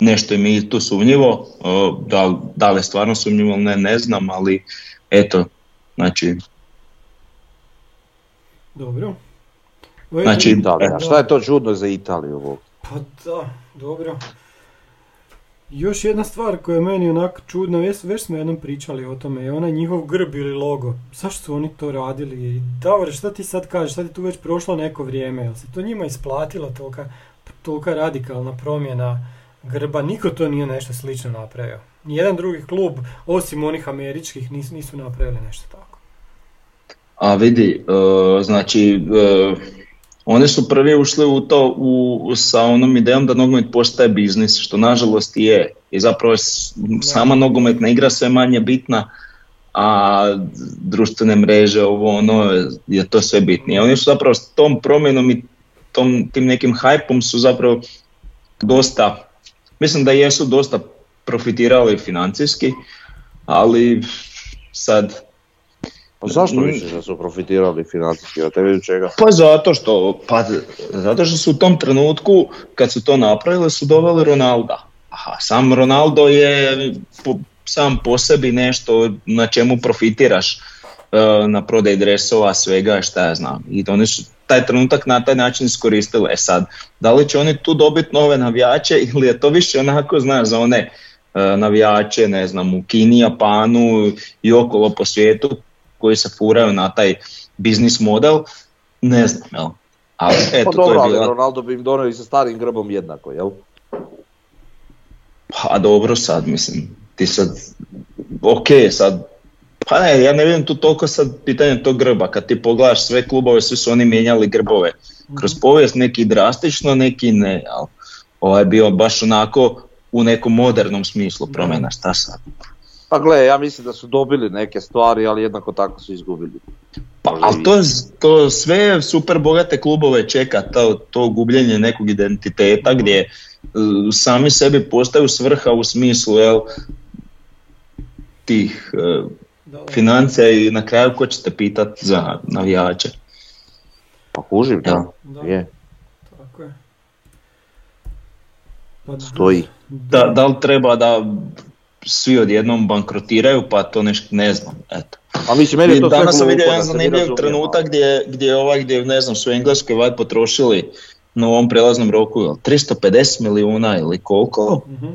Speaker 3: nešto je mi tu sumnjivo, uh, da, li- da li je stvarno sumnjivo ne znam, ali eto, znači,
Speaker 4: Dobro.
Speaker 3: Znači,
Speaker 2: Da, a šta je to čudno za Italiju ovo?
Speaker 4: Pa da, dobro. Još jedna stvar koja je meni onako čudna, već, već smo jednom pričali o tome, je onaj njihov grb ili logo. Zašto su oni to radili? Davore, šta ti sad kažeš? Sad je tu već prošlo neko vrijeme, jel se to njima isplatilo tolika, tolika radikalna promjena grba? Niko to nije nešto slično napravio. Nijedan drugi klub, osim onih američkih, nisu, nisu napravili nešto tako.
Speaker 3: A vidi, e, znači, e, oni su prvi ušli u to u, sa onom idejom da nogomet postaje biznis, što nažalost je. I zapravo je sama nogometna igra sve manje bitna, a društvene mreže, ovo ono, je to sve bitnije. Oni su zapravo s tom promjenom i tom, tim nekim hajpom su zapravo dosta, mislim da jesu dosta profitirali financijski, ali sad
Speaker 2: pa zašto misliš da su profitirali financijski, a temelju čega?
Speaker 3: Pa zato što, pa zato što su u tom trenutku kad su to napravili su doveli Ronalda. Aha, sam Ronaldo je po, sam po sebi nešto na čemu profitiraš e, na prodaj dresova, svega šta ja znam. I oni su taj trenutak na taj način iskoristili. E sad, da li će oni tu dobiti nove navijače ili je to više onako, znaš, za one navijače, ne znam, u Kini, Japanu i okolo po svijetu koji se furaju na taj biznis model, ne znam, jel?
Speaker 2: Ali, eto, pa dobro, to je bila... Ronaldo bi im donio i sa starim grbom jednako, jel?
Speaker 3: Pa dobro sad, mislim, ti sad, ok, sad, pa ne, ja ne vidim tu toliko sad pitanje tog grba, kad ti pogledaš sve klubove, svi su oni mijenjali grbove, kroz mhm. povijest neki drastično, neki ne, jel? Ovaj je bio baš onako u nekom modernom smislu promjena, šta sad?
Speaker 2: Pa gle, ja mislim da su dobili neke stvari, ali jednako tako su izgubili.
Speaker 3: Pa, ali to, to sve super bogate klubove čeka, to, to gubljenje nekog identiteta gdje uh, sami sebi postaju svrha u smislu jel, tih uh, financija i na kraju ko ćete pitati za navijače.
Speaker 2: Pa kužim, da. da. Je. Tako je. Pa, Stoji.
Speaker 3: Da, da li treba da svi odjednom bankrotiraju, pa to nešto ne znam, eto.
Speaker 2: A mislim, meni to
Speaker 3: Danas sam vidio jedan zanimljiv trenutak gdje, gdje, ovaj, gdje ne znam, su Engleskoj vaj potrošili na ovom prelaznom roku 350 milijuna ili koliko, uh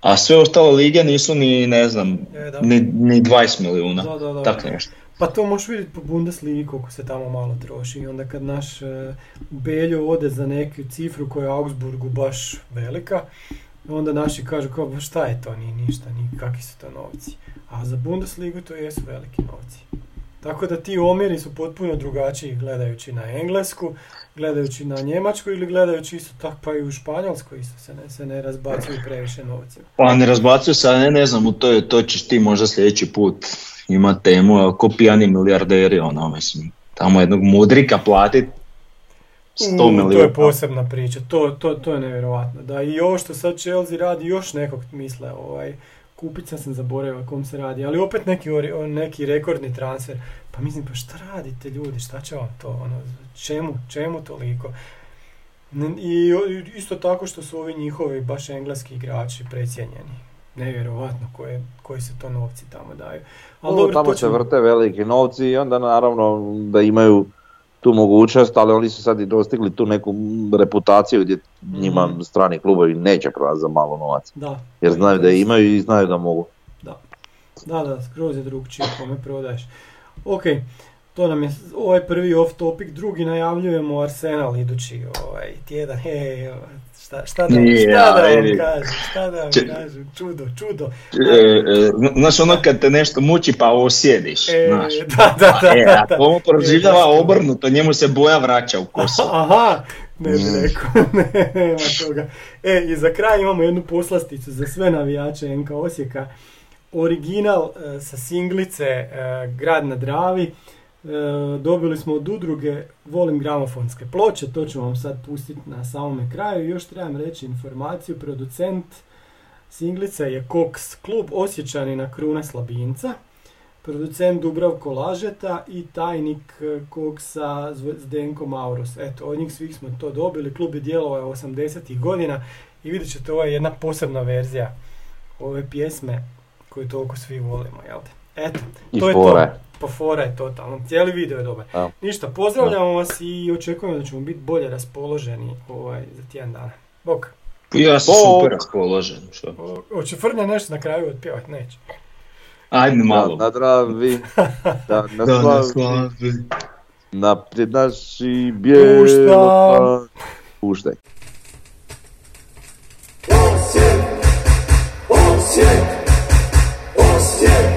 Speaker 3: a sve ostale lige nisu ni, ne znam, e, ni, ni 20 milijuna, da, da, da. tak nešto.
Speaker 4: Pa to možeš vidjeti po Bundesligi koliko se tamo malo troši i onda kad naš uh, Beljo ode za neku cifru koja je Augsburgu baš velika, onda naši kažu kao šta je to, nije ništa, ni kakvi su to novci. A za Bundesligu to jesu veliki novci. Tako da ti omjeri su potpuno drugačiji gledajući na Englesku, gledajući na Njemačku ili gledajući isto tako pa i u Španjolskoj isto se ne, se ne razbacuju previše novcima.
Speaker 3: Pa ne razbacuju se, ne, ne znam, to, to ćeš ti možda sljedeći put ima temu, ko pijani milijarderi, ono, mislim, tamo jednog mudrika platit 100 milijuna.
Speaker 4: To je posebna priča, to, to, to je nevjerojatno. Da i ovo što sad Chelsea radi, još nekog misle, ovaj, kupica sam zaboravio o kom se radi, ali opet neki, neki rekordni transfer. Pa mislim, pa šta radite ljudi, šta će vam to, ono, čemu, čemu toliko? I isto tako što su ovi njihovi baš engleski igrači precijenjeni. Nevjerovatno koje, koji se to novci tamo daju.
Speaker 2: Ali dobro, tamo se vrte veliki novci i onda naravno da imaju tu mogućnost, ali oni su sad i dostigli tu neku reputaciju gdje njima mm. strani klubovi neće prodati za malo novaca. Da. Jer znaju da imaju i znaju da mogu.
Speaker 4: Da, da, da skroz je drugčije kome prodaješ. Ok, to nam je ovaj prvi off topic, drugi najavljujemo Arsenal idući ovaj tjedan. He, šta, šta da, šta da vam kažem, šta da vam kažem, čudo, čudo.
Speaker 3: E, e, znaš ono kad te nešto muči pa osjediš, e, znaš. [LAUGHS]
Speaker 4: Da, da, da. E,
Speaker 3: ako ovo proživljava obrnuto, njemu se boja vraća u kosu. [LAUGHS]
Speaker 4: Aha, ne bih mm. rekao, [LAUGHS] nema toga. E, i za kraj imamo jednu poslasticu za sve navijače NK Osijeka. Original sa singlice Grad na Dravi. E, dobili smo od udruge Volim gramofonske ploče, to ću vam sad pustiti na samome kraju. Još trebam reći informaciju, producent singlica je Cox klub Osjećanina Krune Slabinca, producent Dubravko Lažeta i tajnik Koksa Zdenko Maurus. Eto, od njih svih smo to dobili, klub je djelovao 80. godina i vidjet ćete ovo je jedna posebna verzija ove pjesme koju toliko svi volimo, jel Eto, to je to. Pa fora je totalno, cijeli video je dobar. Ništa, pozdravljamo vas i očekujemo da ćemo biti bolje raspoloženi ovaj, za tjedan dana. Bok.
Speaker 3: Ja sam super raspoložen. Što?
Speaker 4: Hoće Frnja nešto na kraju otpjevati, neće.
Speaker 3: Ajde malo.
Speaker 2: Na, dravi, da, [LAUGHS] na da, slavi, naprijed naši bijelo, Pušta. puštaj. Osijek, Osijek, Osijek,